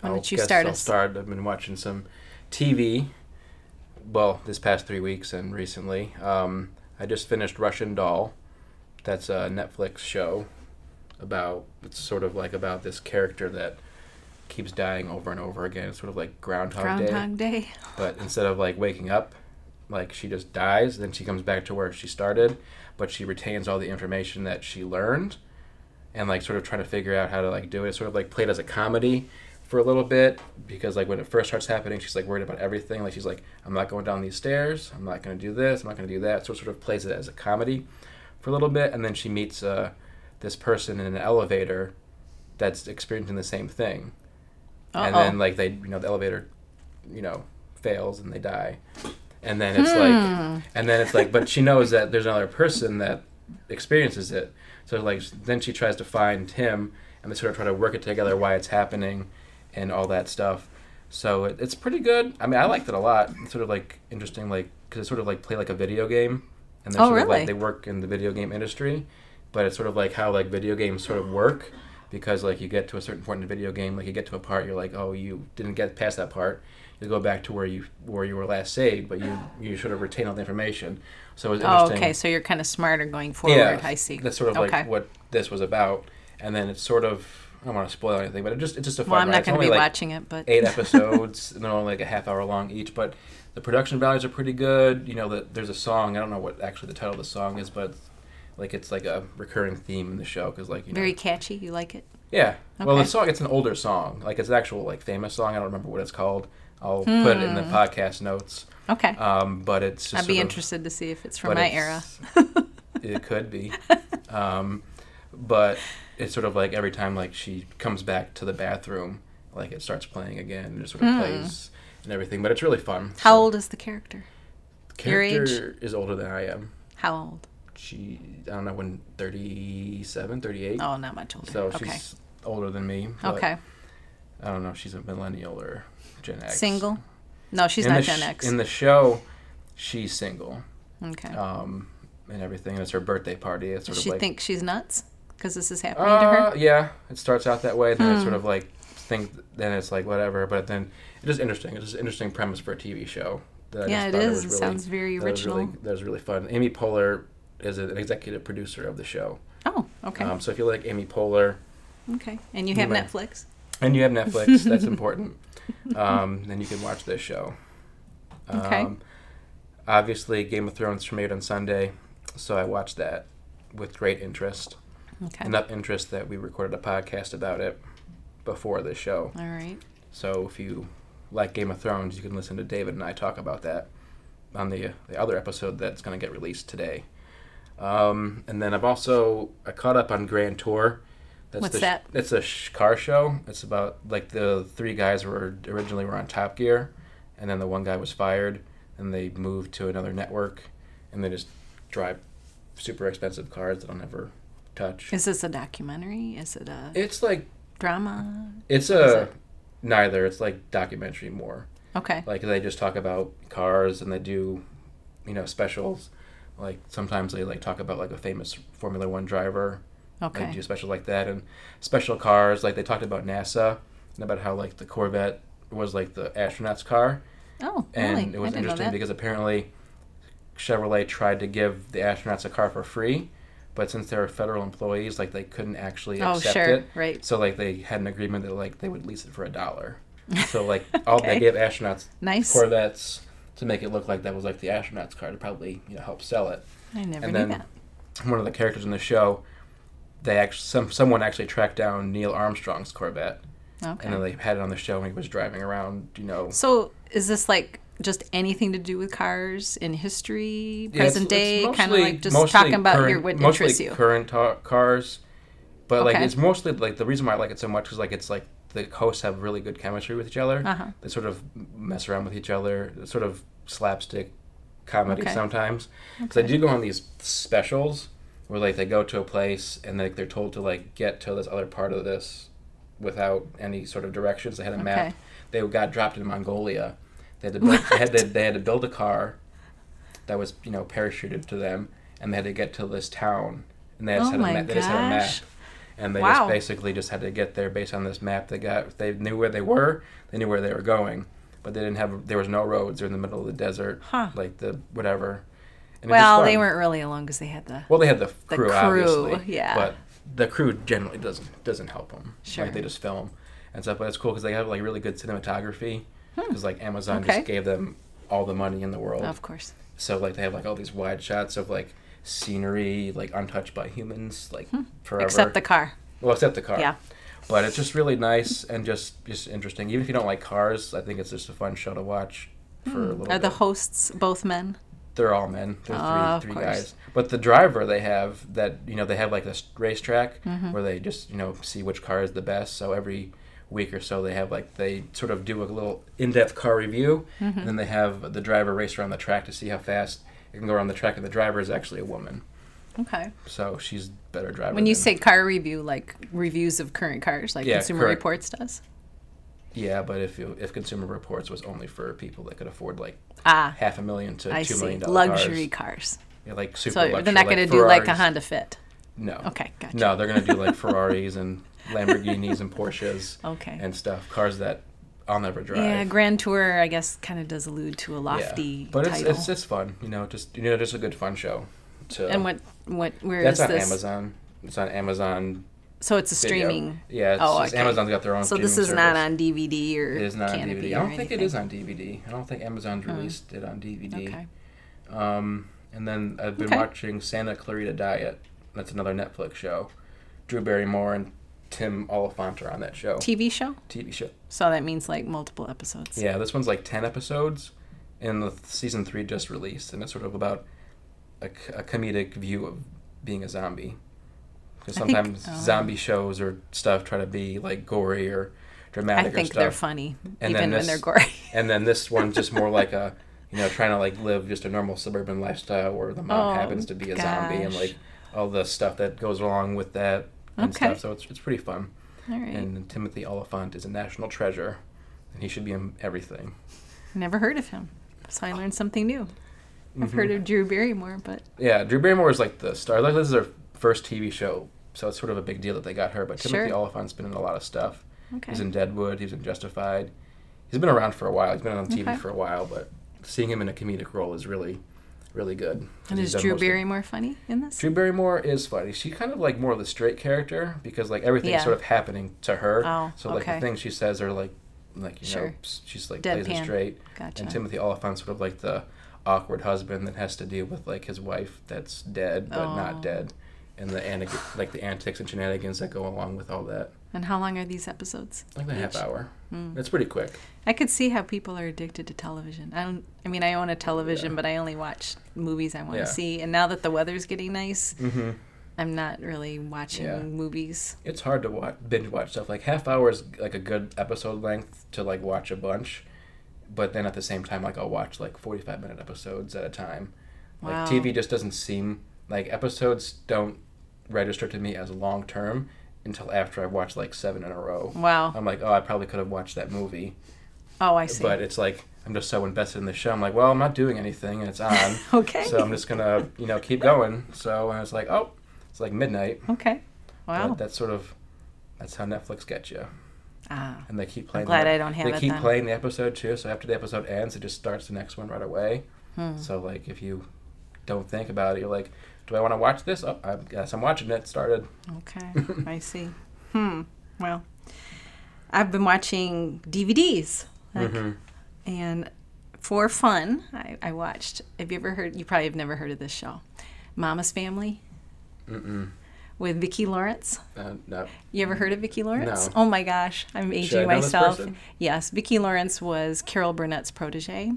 Why I'll don't you guess start I'll us? start. I've been watching some TV. Well, this past three weeks and recently, um, I just finished Russian Doll. That's a Netflix show about. It's sort of like about this character that keeps dying over and over again. It's sort of like Groundhog, Day Groundhog Day. but instead of like waking up like she just dies then she comes back to where she started but she retains all the information that she learned and like sort of trying to figure out how to like do it. Sort of like played as a comedy for a little bit because like when it first starts happening she's like worried about everything. Like she's like i'm not going down these stairs. I'm not going to do this. I'm not going to do that. So it sort of plays it as a comedy for a little bit and then she meets uh, this person in an elevator that's experiencing the same thing. And then like they you know the elevator you know fails and they die and then it's like hmm. and then it's like but she knows that there's another person that experiences it. So like then she tries to find him and they sort of try to work it together why it's happening and all that stuff. So it, it's pretty good. I mean i liked it a lot. It's sort of like interesting like because it sort of like play like a video game and they're Oh, sort of like they work in the video game industry but it's sort of like how like video games sort of work because like you get to a certain point in the video game like you get to a part you're like oh you didn't get past that part you go back to where you where you were last saved but you you sort of retain all the information so it was Oh, interesting okay. So you're kind of smarter going forward. yeah I see. that's sort of okay. like what this was about and then it's sort of i don't want to spoil anything but it just it's just a fun well, I'm ride. not going to be like, watching it, but eight episodes and they're only like a half hour long each but the production values are pretty good you know that there's a song i don't know what actually the title of the song is but like it's like a recurring theme in the show because like you know very catchy. You like it? yeah. Well, the song it's an older song. Like it's an actual like famous song. I don't remember what it's called. I'll put it in the podcast notes. Okay. Um, but it's just Hmm. I'd be of- interested to see if it's from my era. it could be. Um, but it's sort of like every time like she comes back to the bathroom, like it starts playing again and it sort of plays and everything. But it's really fun. Hmm. How So, old is the character? age? character is older than I am. How old? She I don't know when 37, 38. Oh, not much older. So okay. she's older than me. Okay. I don't know if she's a millennial or Gen X. Single? No, she's in not Gen sh- X. In the show, she's single, okay. um, and everything. It's her birthday party. It's sort Does of she like, think she's nuts because this is happening to her? uh, yeah. It starts out that way, then Hmm. it's sort of like think. Then it's like whatever, but then it's just interesting. It's just an interesting premise for a TV show. That I Yeah, just it thought. It really- sounds very that was really- original. That was really fun. Amy Poehler is an executive producer of the show. Oh, okay. Um, so if you like Amy Poehler, okay. And you you have may- Netflix? And you have Netflix, that's important. Um, then you can watch this show. Okay. Um, obviously, Game of Thrones premiered on Sunday, so I watched that with great interest. Okay. Enough interest that we recorded a podcast about it before the show. All right. So if you like Game of Thrones, you can listen to David and I talk about that on the the other episode that's going to get released today. Um, and then I've also I caught up on Grand Tour. That's What's the that? It's a sh- car show. It's about like the three guys were originally were on Top Gear, and then the one guy was fired, and they moved to another network, and they just drive super expensive cars that I'll never touch. Is this a documentary? Is it a It's like drama? it's a it? neither. It's like documentary more. Okay. like they just talk about cars and they do you know specials like sometimes they like talk about like a famous formula one driver Okay. they do specials like that and special cars like they talked about nasa and about how like the corvette was like the astronauts car Oh, and really? it was interesting because apparently chevrolet tried to give the astronauts a car for free but since they were federal employees like they couldn't actually Oh, accept sure. it Right. so like they had an agreement that like they would lease it for a dollar so like all they gave astronauts Nice. Corvettes to make it look like that was like the astronauts car to probably you know help sell it. I never and knew then that. one of the characters in the show, they actually some someone actually tracked down Neil Armstrong's Corvette, Okay. and then they had it on the show and he was driving around. You know, So is this like just anything to do with cars in history, Yeah, it's- present it's day, kind of like just talking about your current- what mostly interests you. current ta- cars, but like it's mostly like the reason why I like it so much is like it's like the hosts have really good chemistry with each other. Uh-huh. They sort of mess around with each other, sort of slapstick comedy Okay. sometimes. Because I do go on these specials where like they go to a place and like they're told to like get to this other part of this without any sort of directions. They had a Okay. map. They got dropped in Mongolia. They had to build, they had to, they had to build a car that was you know parachuted to them, and they had to get to this town. And they just, Oh had, a map, they just had a map. And they Wow. just basically just had to get there based on this map. They got they knew where they were, they knew where they were going, but they didn't have there was no roads. They're in the middle of the desert, Huh. like the whatever. And Well, they weren't really alone because they had the. Well, they had the The crew, crew, obviously. yeah. But the crew generally doesn't doesn't help them. Sure. Like they just film and stuff. But it's cool because they have like really good cinematography. Because like Amazon Hmm. Okay. just gave them all the money in the world. Of course. So like they have like all these wide shots of like scenery like untouched by humans like forever. Hmm. Except the car. well, except the car. Yeah. But it's just really nice and just just interesting. Even if you don't like cars, I think it's just a fun show to watch for a little Are the hosts both men? They're all men. They're Oh, three three guys. But the driver they have that you know they have like this racetrack Mm-hmm. where they just you know see which car is the best. So every week or so they have like they sort of do a little in-depth car review, Mm-hmm. and then they have the driver race around the track to see how fast it can go around the track. And the driver is actually a woman, Okay. so she's better driver. When you say car review, like reviews of current cars, like Yeah, Consumer correct. Reports does? yeah, but if you, if Consumer Reports was only for people that could afford like Ah, half a million to I two see. million dollar Luxury cars, cars. yeah, like super So luxury, they're not like going to do like a Honda Fit. No. Okay, gotcha. No, they're gonna do like Ferraris and Lamborghinis and Porsches Okay. and stuff, cars that I'll never drive. Yeah, Grand Tour, I guess, kind of does allude to a lofty. Yeah. but it's, title. it's it's fun, you know, just you know, just a good fun show. To, and what what where that's on this? Amazon. It's on Amazon. So it's a Video. streaming. Yeah, it's, Oh, it's- okay. Amazon's got their own. So this is not on DVD or It is not on DVD. I don't think it is on DVD. I don't think Amazon's released it on DVD. Okay. Um, and then I've been Okay. watching Santa Clarita Diet. That's another Netflix show. Drew Barrymore and Tim Olyphant are on that show. TV show. TV show. So that means like multiple episodes. Yeah, this one's like 10 episodes, and the th- season 3 just released, and it's sort of about a, c- a comedic view of being a zombie. Because I think- sometimes oh. zombie shows or stuff try to be like gory or I dramatic or think stuff. they're funny, And then even when this- they're gory. And then this one's just more like a, you know, trying to like live just a normal suburban lifestyle where the mom Oh, happens to be a zombie and like all the stuff that goes along with that and Okay. stuff. So it's, it's pretty fun. All right. And Timothy Olyphant is a national treasure, and he should be in everything. Never heard of him. So I learned something new. I've Mm-hmm. heard of Drew Barrymore, but Yeah, Drew Barrymore is like the star. Like this is her first TV show, so it's sort of a big deal that they got her. But Timothy Sure. Olyphant's been in a lot of stuff. okay. He's in Deadwood. He's in Justified. He's been around for a while. He's been on TV Okay. for a while, but seeing him in a comedic role is really, really good. and is Drew of- Barrymore funny in this? Drew Barrymore is funny. She's kind of like more of the straight character because like everything's Yeah. sort of happening to her. Oh, so like okay. the things she says are like, like you know, Sure. s- she's like plays it Deadpan. straight. Gotcha. And Timothy Olyphant's sort of like the awkward husband that has to deal with like his wife that's dead but Oh. not dead, and the antic- like the antics and shenanigans that go along with all that. And how long are these episodes? Like a half hour. Hmm. It's pretty quick. I could see how people are addicted to television. I don't. I mean, I own a television, Yeah. but I only watch movies I want to Yeah. see. And now that the weather's getting nice, Mm-hmm. I'm not really watching Yeah. movies. It's hard to watch binge watch stuff. Like half hour is like a good episode length to like watch a bunch, but then at the same time, like I'll watch like forty five minute episodes at a time. Wow. Like TV just doesn't seem like episodes don't register to me as long term until after I've watched like seven in a row. Wow. I'm like, oh, I probably could have watched that movie, Oh, I see. but it's like I'm just so invested in the show. I'm like, well, I'm not doing anything, and it's on. okay. So I'm just gonna, you know, keep going. So and it's like, oh, it's like midnight. okay. Wow. But that's sort of that's how Netflix gets you, ah. and they keep playing. glad the, I don't have They keep then. playing the episode too. So after the episode ends, it just starts the next one right away. Hmm. So like if you don't think about it, you're like, do I want to watch this? Oh, I guess I'm watching it. Started. Okay. I see. Hmm. Well, I've been watching DVDs, like, Mhm. and for fun, I, I watched. Have you ever heard? You probably have never heard of this show, Mama's Family, Mm-mm. with Vicki Lawrence. Uh, no. You ever heard of Vicki Lawrence? No. Oh my gosh, I'm aging myself. Yes, Vicki Lawrence was Carol Burnett's protege.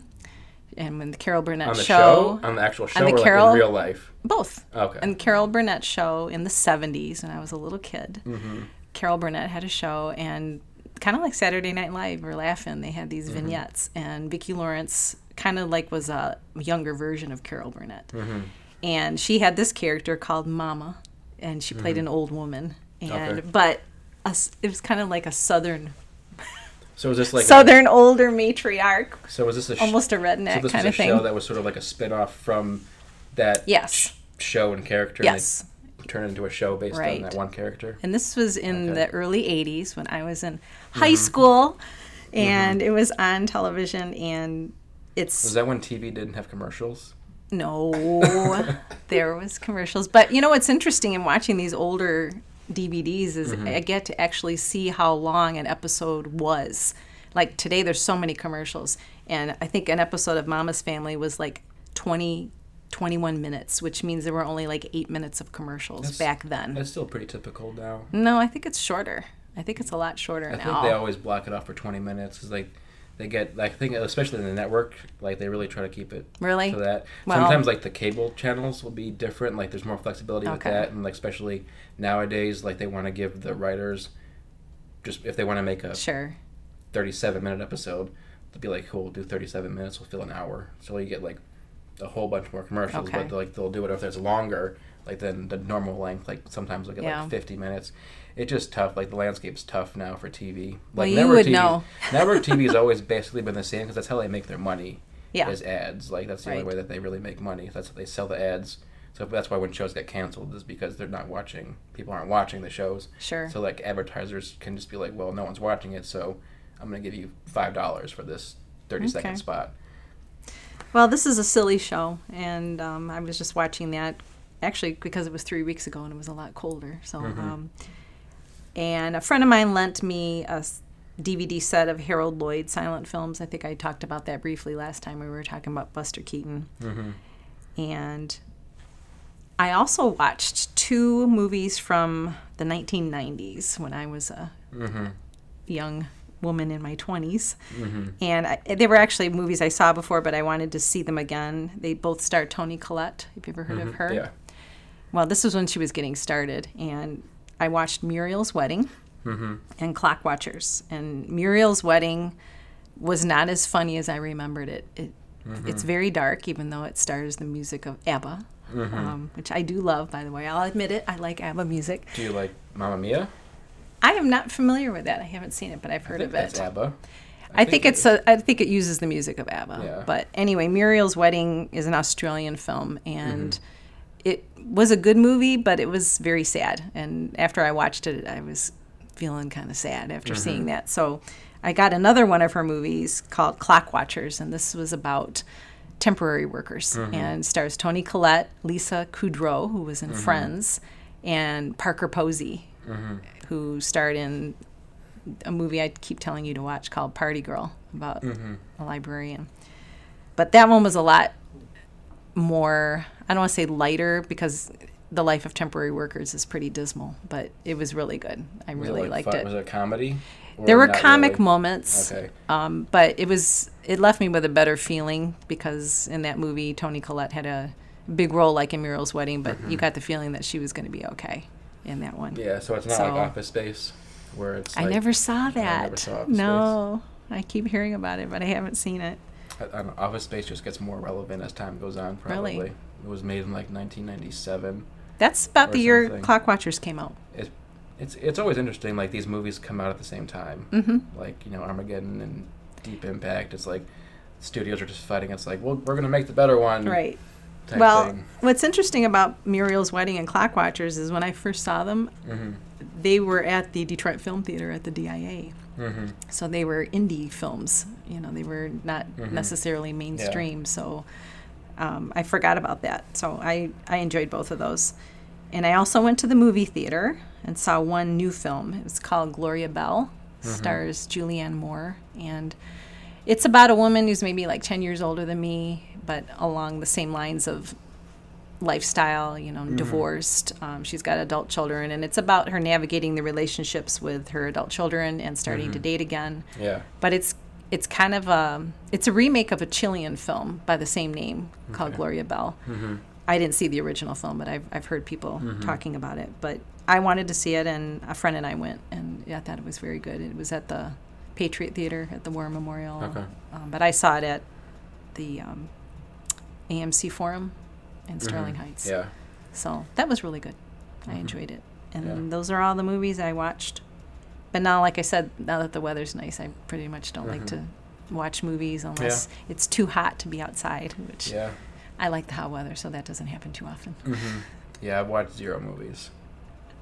And when the Carol Burnett On the show, show? On the actual show the or Carol- like in real life? both. Okay. And Carol Burnett show in the 70s when I was a little kid. Mm-hmm. Carol Burnett had a show and kind of like Saturday Night Live or Laughing, they had Mm-hmm. these vignettes and Vicki Lawrence kind of like was a younger version of Carol Burnett. Mm-hmm. And she had this character called Mama and she played an old woman and Mm-hmm. Okay. but a it was kind of like a southern So was this like a- southern older matriarch, so was this a sh- almost a so redneck this kind was of a show thing. that was sort of like a spin-off from that Yes. sh- show and character Yes. and they turned it into a show based Right. on that one character And this was in Okay. the early 80s when I was in high mm-hmm. school mm-hmm. and it was on television and it's was that when tv didn't have commercials no there was commercials but you know what's interesting in watching these older DVDs is mm-hmm. I get to actually see how long an episode was. Like today there's so many commercials and I think an episode of Mama's Family was like 20 21 minutes which means there were only like 8 minutes of commercials That's- back then. that's still pretty typical now. No I think it's shorter. I think it's a lot shorter i now. think they always block it off for 20 minutes because like they get like i think especially in the network like they really try to keep it Really? to that Well- sometimes like the cable channels will be different like there's more flexibility with that and like especially nowadays like they want to give the writers just if they want to make a Sure. 37 minute episode they'll be like cool we'll do 37 minutes we'll fill an hour so you get like a whole bunch more commercials Okay. but like they'll do it if there's longer like than the normal length like sometimes they'll get Yeah. like 50 minutes it's just tough like the landscape's tough now for tv like Well, you network would TV know. network tv has always basically been the same because that's how they make their money Yeah. is ads like that's the only way that they really make money that's how they sell the ads so that's why when shows get canceled is because they're not watching people aren't watching the shows Sure. so like advertisers can just be like, well, no one's watching it, so I'm gonna give you five dollars for this thirty second Okay. spot. Well, this is a silly show, and um, I was just watching that actually because it was three weeks ago and it was a lot colder. So, Mm-hmm. um, and a friend of mine lent me a DVD set of Harold Lloyd silent films. I think I talked about that briefly last time we were talking about Buster Keaton. Mm-hmm. And I also watched two movies from the 1990s when I was a Mm-hmm. young woman in my 20s. Mm-hmm. And I, they were actually movies I saw before, but I wanted to see them again. They both star Toni Collette. Have you ever heard of her? Mm-hmm. Yeah. Well, this was when she was getting started. And I watched Muriel's Wedding Mm-hmm. and Clockwatchers. And Muriel's Wedding was not as funny as I remembered it. it It's very dark, even though it stars the music of ABBA, um, which I do love, by the way. I'll admit it. I like ABBA music. Do you like Mamma Mia? I am not familiar with that. I haven't seen it, but I've I heard think of it. ABBA. I, think, it it's is. a, I think it uses the music of ABBA. Yeah. But anyway, Muriel's Wedding is an Australian film, and Mm-hmm. It was a good movie, but it was very sad. And after I watched it, I was feeling kind of sad after Mm-hmm. seeing that. So I got another one of her movies called Clockwatchers, and this was about temporary workers Mm-hmm. and stars Toni Collette, Lisa Kudrow, who was in Mm-hmm. Friends, and Parker Posey, who starred in a movie I keep telling you to watch called Party Girl about a librarian. But that one was a lot more, I don't want to say lighter because the life of temporary workers is pretty dismal, but it was really good. I Was it, really like, liked fun- it. Was it comedy? There were comic really? moments, Okay. um, but it was it left me with a better feeling because in that movie Toni Collette had a big role like in Muriel's Wedding, but you got the feeling that she was going to be okay in that one. Mm-hmm. Yeah, so it's not So- like Office Space, where it's. I like- never saw that. never saw no, I keep hearing about it, but I haven't seen it. I, don't know, Office Space just gets more relevant as time goes on. Probably. Really? It was made in like 1997. That's about the year something. Clock Watchers came out. It, it's it's always interesting. Like these movies come out at the same time. Mm-hmm. Like you know Armageddon and Deep Impact. It's like studios are just fighting. It's like well we're gonna make the better one. Right. Well, thing. what's interesting about Muriel's Wedding and Clockwatchers is when I first saw them, Mm-hmm. they were at the Detroit Film Theater at the DIA. Mm-hmm. So they were indie films. You know, they were not Mhm. necessarily mainstream. So um, I forgot about that. So I, I enjoyed both of those. And I also went to the movie theater and saw one new film. It was called Gloria Bell, stars Julianne Moore. And it's about a woman who's maybe like 10 years older than me, but along the same lines of lifestyle, you know, divorced. Um, she's got adult children, and it's about her navigating the relationships with her adult children and starting to date again Yeah. but it's It's kind of a it's a remake of a Chilean film by the same name called Gloria Bell. Mm-hmm. I didn't see the original film, but I've, I've heard people talking about it. But I wanted to see it, and a friend and I went, and yeah, I thought it was very good. It was at the Patriot Theater at the War Memorial. Okay. Um, but I saw it at the um, AMC Forum in Sterling Mhm. Heights. Yeah. So that was really good. I Mhm. enjoyed it. And Yeah. those are all the movies I watched. But now, like I said, now that the weather's nice, I pretty much don't like Mhm. to watch movies unless it's too hot to be outside, which Yeah. I like the hot weather, so that doesn't happen too often. hmm Yeah, I've watched zero movies.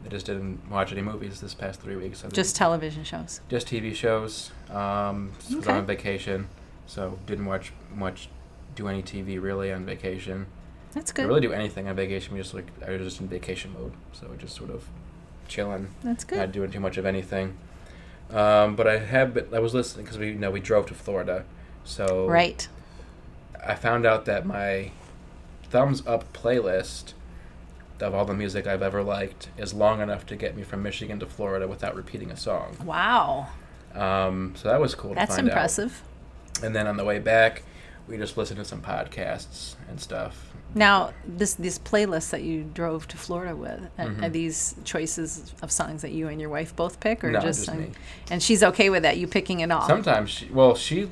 I just didn't watch any movies this past three weeks. I've Just television shows. just TV shows. Um, was on vacation, so didn't watch much, do any TV really on vacation. That's good. I really do anything on vacation. We just like I was just in vacation mode, so just sort of chilling, That's good. not doing too much of anything. Um, but I have been, I was listening because we you know we drove to Florida, so Right. I found out that my thumbs up playlist of all the music I've ever liked is long enough to get me from Michigan to Florida without repeating a song. Wow. Um, so that was cool. That's to find impressive. Out. And then on the way back, we just listen to some podcasts and stuff. Now, this this playlist that you drove to Florida with, are, are Mhm. these choices of songs that you and your wife both pick, or No, just, just me. And she's okay with that, you picking it all. Sometimes, she, well, she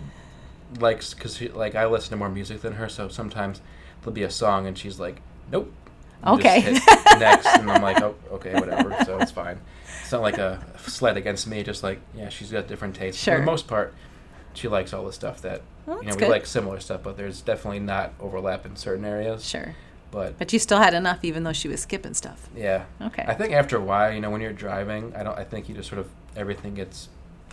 likes because she like I listen to more music than her, so sometimes there'll be a song and she's like, "Nope." Okay. next, and I'm like, "Oh, okay, whatever." So it's fine. It's not like a slight against me. Just like, yeah, she's got different tastes. For the most part, she likes all the stuff that Well, you know that's we good. like similar stuff, but there's definitely not overlap in certain areas. Sure. But But you still had enough, even though she was skipping stuff. yeah, Okay. I think after a while, you know, when you're driving, I don't. I think you just sort of everything gets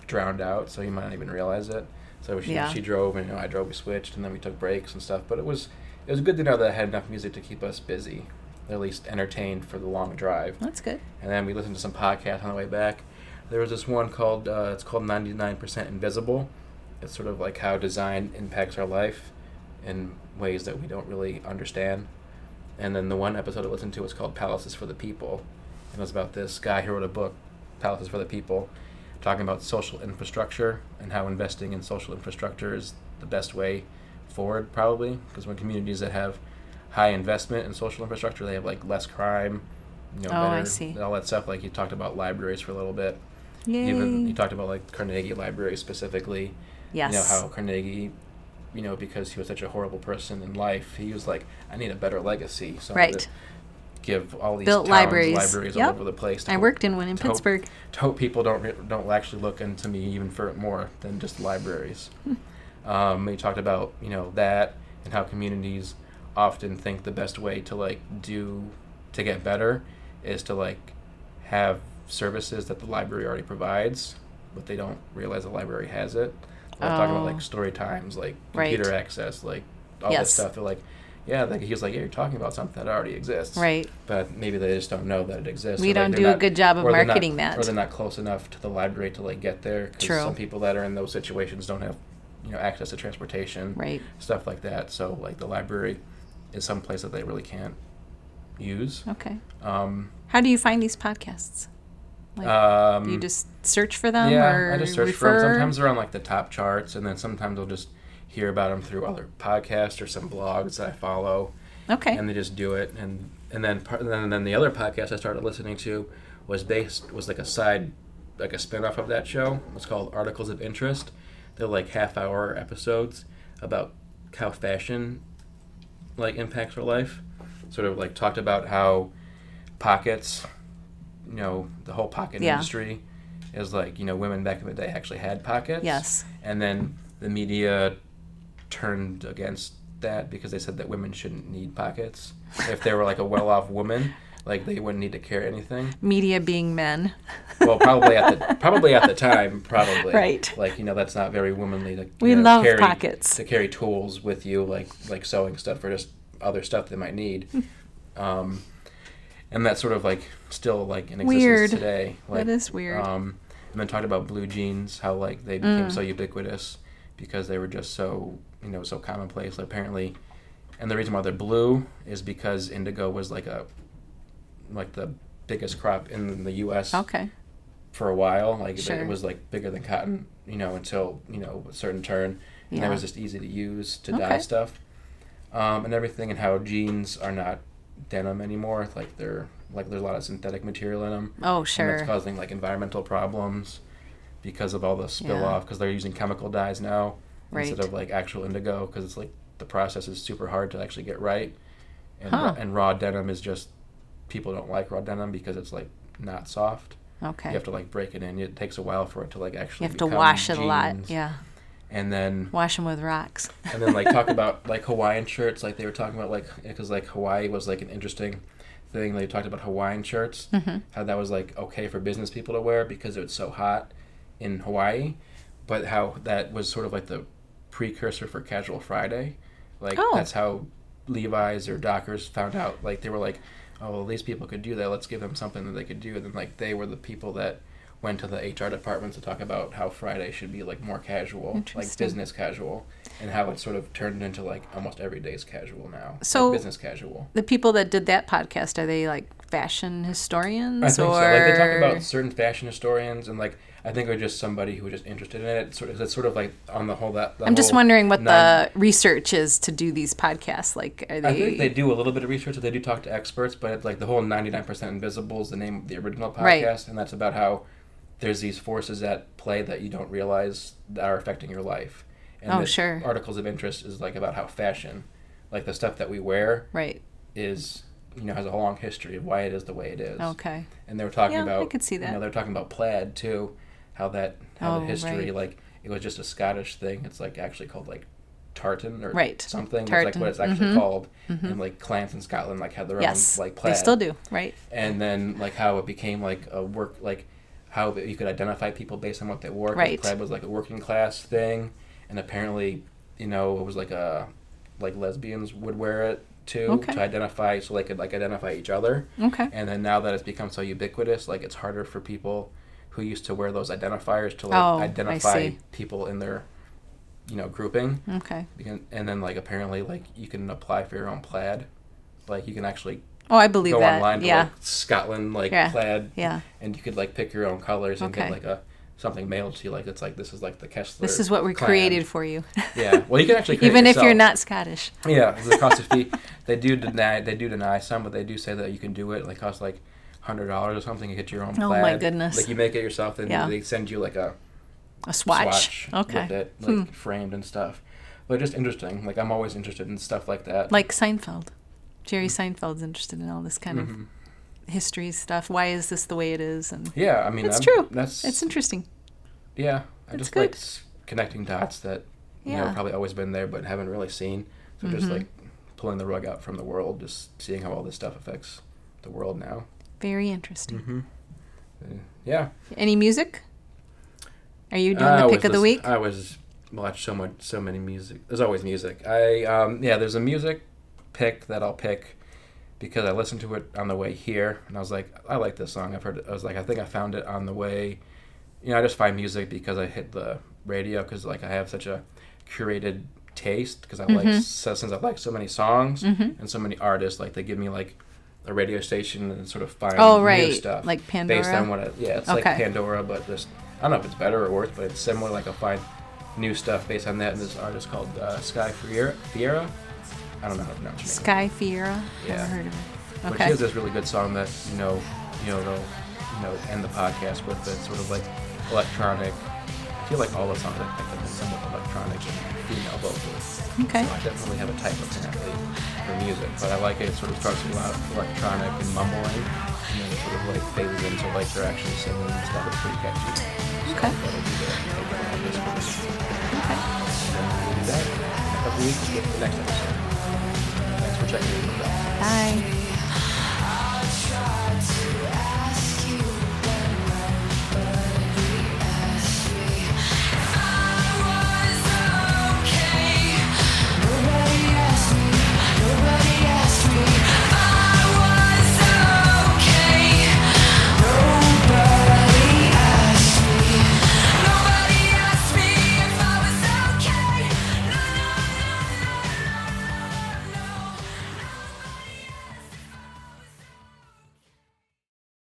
drowned out, so you might not even realize it. So she Yeah. she drove, and you know, I drove. We switched, and then we took breaks and stuff. But it was it was good to know that I had enough music to keep us busy, at least entertained for the long drive. That's good. And then we listened to some podcasts on the way back. There was this one called uh, it's called 99% Invisible. It's sort of like how design impacts our life in ways that we don't really understand. And then the one episode I listened to was called Palaces for the People. And it was about this guy who wrote a book, Palaces for the People, talking about social infrastructure and how investing in social infrastructure is the best way forward, probably. Because when communities that have high investment in social infrastructure, they have like less crime, you know, Oh, I better, see. all that stuff. Like you talked about libraries for a little bit. Yay. Even you talked about like Carnegie Library specifically. Yes. You know how Carnegie, you know, because he was such a horrible person in life, he was like, I need a better legacy. So Right. Give all these Built towns, libraries. libraries all Yep. over the place. I hope- worked in one in to hope- Pittsburgh. to hope people don't don't actually look into me even for more than just libraries. Hmm. um, we talked about you know that and how communities often think the best way to like do to get better is to like have services that the library already provides, but they don't realize the library has it. Like talking about Oh. like story times, like Right. computer access, like all Yes. this stuff. They're like, yeah, like he was like, yeah, you're talking about something that already exists Right. but maybe they just don't know that it exists. We like, don't they're do a good job of they're not- marketing that. or they're not close enough to the library to like get there. True. Some people that are in those situations don't have, you know, access to transportation, Right. stuff like that. So like the library is some place that they really can't use. Okay. Um, How do you find these podcasts? Like, um, you just search for them, yeah, or I just search refer? for them. Sometimes they're on like the top charts, and then sometimes I'll just hear about them through other podcasts or some blogs that I follow. Okay. and they just do it and and then part and then, and then the other podcast I started listening to was based was like a side like a spin-off of that show it's called Articles of Interest they're like half hour episodes about how fashion like impacts our life sort of like talked about how pockets you know the whole pocket Yeah. industry is like you know women back in the day actually had pockets yes. and then the media turned against that because they said that women shouldn't need pockets. If they were like a well-off woman, like they wouldn't need to carry anything. Media being men. Well, probably at the probably at the time, probably. Right. Like you know, that's not very womanly to We know, love carry, pockets. to carry tools with you, like like sewing stuff or just other stuff they might need. um, and that's sort of like still like in existence Weird. today. Like, that is weird. um, and then talked about blue jeans, how like they became Mm. so ubiquitous because they were just so you know so commonplace. Apparently, and the reason why they're blue is because indigo was like a like the biggest crop in the U.S. okay. for a while. Like it- Sure. it was like bigger than cotton, you know, until you know a certain turn, yeah. and it was just easy to use to dye stuff, um, and everything, and how jeans are not denim anymore. Like they're like there's a lot of synthetic material in them. Oh, And sure. that's causing like environmental problems because of all the spill Yeah. off because they're using chemical dyes now instead of like actual indigo because it's like the process is super hard to actually get right. And, Huh. and raw denim is just people don't like raw denim because it's like not soft. Okay. You have to like break it in. It takes a while for it to like actually. You have to wash it a lot. Yeah. And then Wash them with rocks. and then like talk about like Hawaiian shirts. Like they were talking about like because like Hawaii was like an interesting thing. They talked about Hawaiian shirts. Mm-hmm. How that was like okay for business people to wear because it was so hot in Hawaii, but how that was sort of like the precursor for Casual Friday. Like Oh. that's how Levi's or Dockers found out. Like they were like, oh, well, these people could do that. Let's give them something that they could do. And then like they were the people that went to the HR department to talk about how Friday should be like more casual, like business casual, and how it sort of turned into like almost every day's casual now. like So- business casual. The people that did that podcast are they like fashion historians I think or so. Like they talk about certain fashion historians, and like I think they're just somebody who was just interested in it. Sort of, it's sort of like on the whole that. the I'm just wondering what non- the research is to do these podcasts. Like, are they? I think they do a little bit of research. They do talk to experts, but it's like the whole 99% Invisible is the name of the original podcast, Right. and that's about how there's these forces at play that you don't realize that are affecting your life. And Oh, this sure. Articles of interest is like about how fashion, like the stuff that we wear, right. is you know has a long history of why it is the way it is. Okay. And they were talking Yeah, I could see that. You know, they're talking about plaid too, how that how Oh, the history right. like it was just a Scottish thing. It's like actually called like tartan or Right. something. That's like Tartan. what it's actually Mhm. called. And like clans in Scotland like had their Yes. own like plaid. They still do. Right. And then like how it became like a work like how you could identify people based on what they wore. Right. Plaid was like a working class thing, and apparently, you know, it was like a like lesbians would wear it too Okay. to identify so they could like identify each other. Okay. And then now that it's become so ubiquitous, like it's harder for people who used to wear those identifiers to like Oh, identify people in their, you know, grouping. Okay. And then like apparently like you can apply for your own plaid, like you can actually Oh, I believe go that. online to yeah. like Scotland like Yeah. plaid, yeah. and you could like pick your own colors and Okay. get like a something mailed to you. Like it's like this is like the Kessler. This is what we clan. created for you. Yeah. Well, you can actually create Even if you're not Scottish. Yeah, the cost of fee. They do deny. They do deny some, but they do say that you can do it. Like costs like hundred dollars or something. You get your own. Oh, my plaid. goodness. Like you make it yourself, and Yeah. they send you like a A swatch. swatch, okay. with it, like Hmm. framed and stuff. But just interesting. Like I'm always interested in stuff like that. Like Seinfeld. Jerry Seinfeld's interested in all this kind Mhm. of history stuff. Why is this the way it is? And Yeah, I mean It's I'm- true. That's it's interesting. yeah. I It's just good. like connecting dots that you know probably always been there but haven't really seen. So just Mhm. like pulling the rug out from the world, just seeing how all this stuff affects the world now. Very interesting. Mm-hmm. Yeah. Any music? Are you doing I the pick of the week? I was watch so much, so many music. There's always music. I um yeah, there's a music pick that I'll pick because I listened to it on the way here, and I was like, I like this song. I've heard it. I was like, I think I found it on the way. You know, I just find music because I hit the radio because like I have such a curated taste because I like Mhm. so, since I like so many songs Mhm. and so many artists. Like they give me like a radio station and sort of find Oh, new right. stuff Like based on what I, yeah it's like Pandora but just I don't know if it's better or worse but it's similar like I'll find new stuff based on that and this artist called uh, Sky Fiera Fiera I don't know how to pronounce her name Sky Fiera? Yeah. Never heard of it. but Okay. she has this really good song that you know you know they'll you know end the podcast with it's sort of like electronic I feel like all the songs I picked have been somewhat electronic and female vocals Okay. so I definitely have a type apparently for music, but I like it. It sort of starts with a lot of electronic and mumbling, and then it sort of like phases into like they're actually singing and stuff. It's pretty catchy. So Okay. that'll be the take on this. Okay. And then we'll do that in a couple weeks with the next episode for checking. Bye.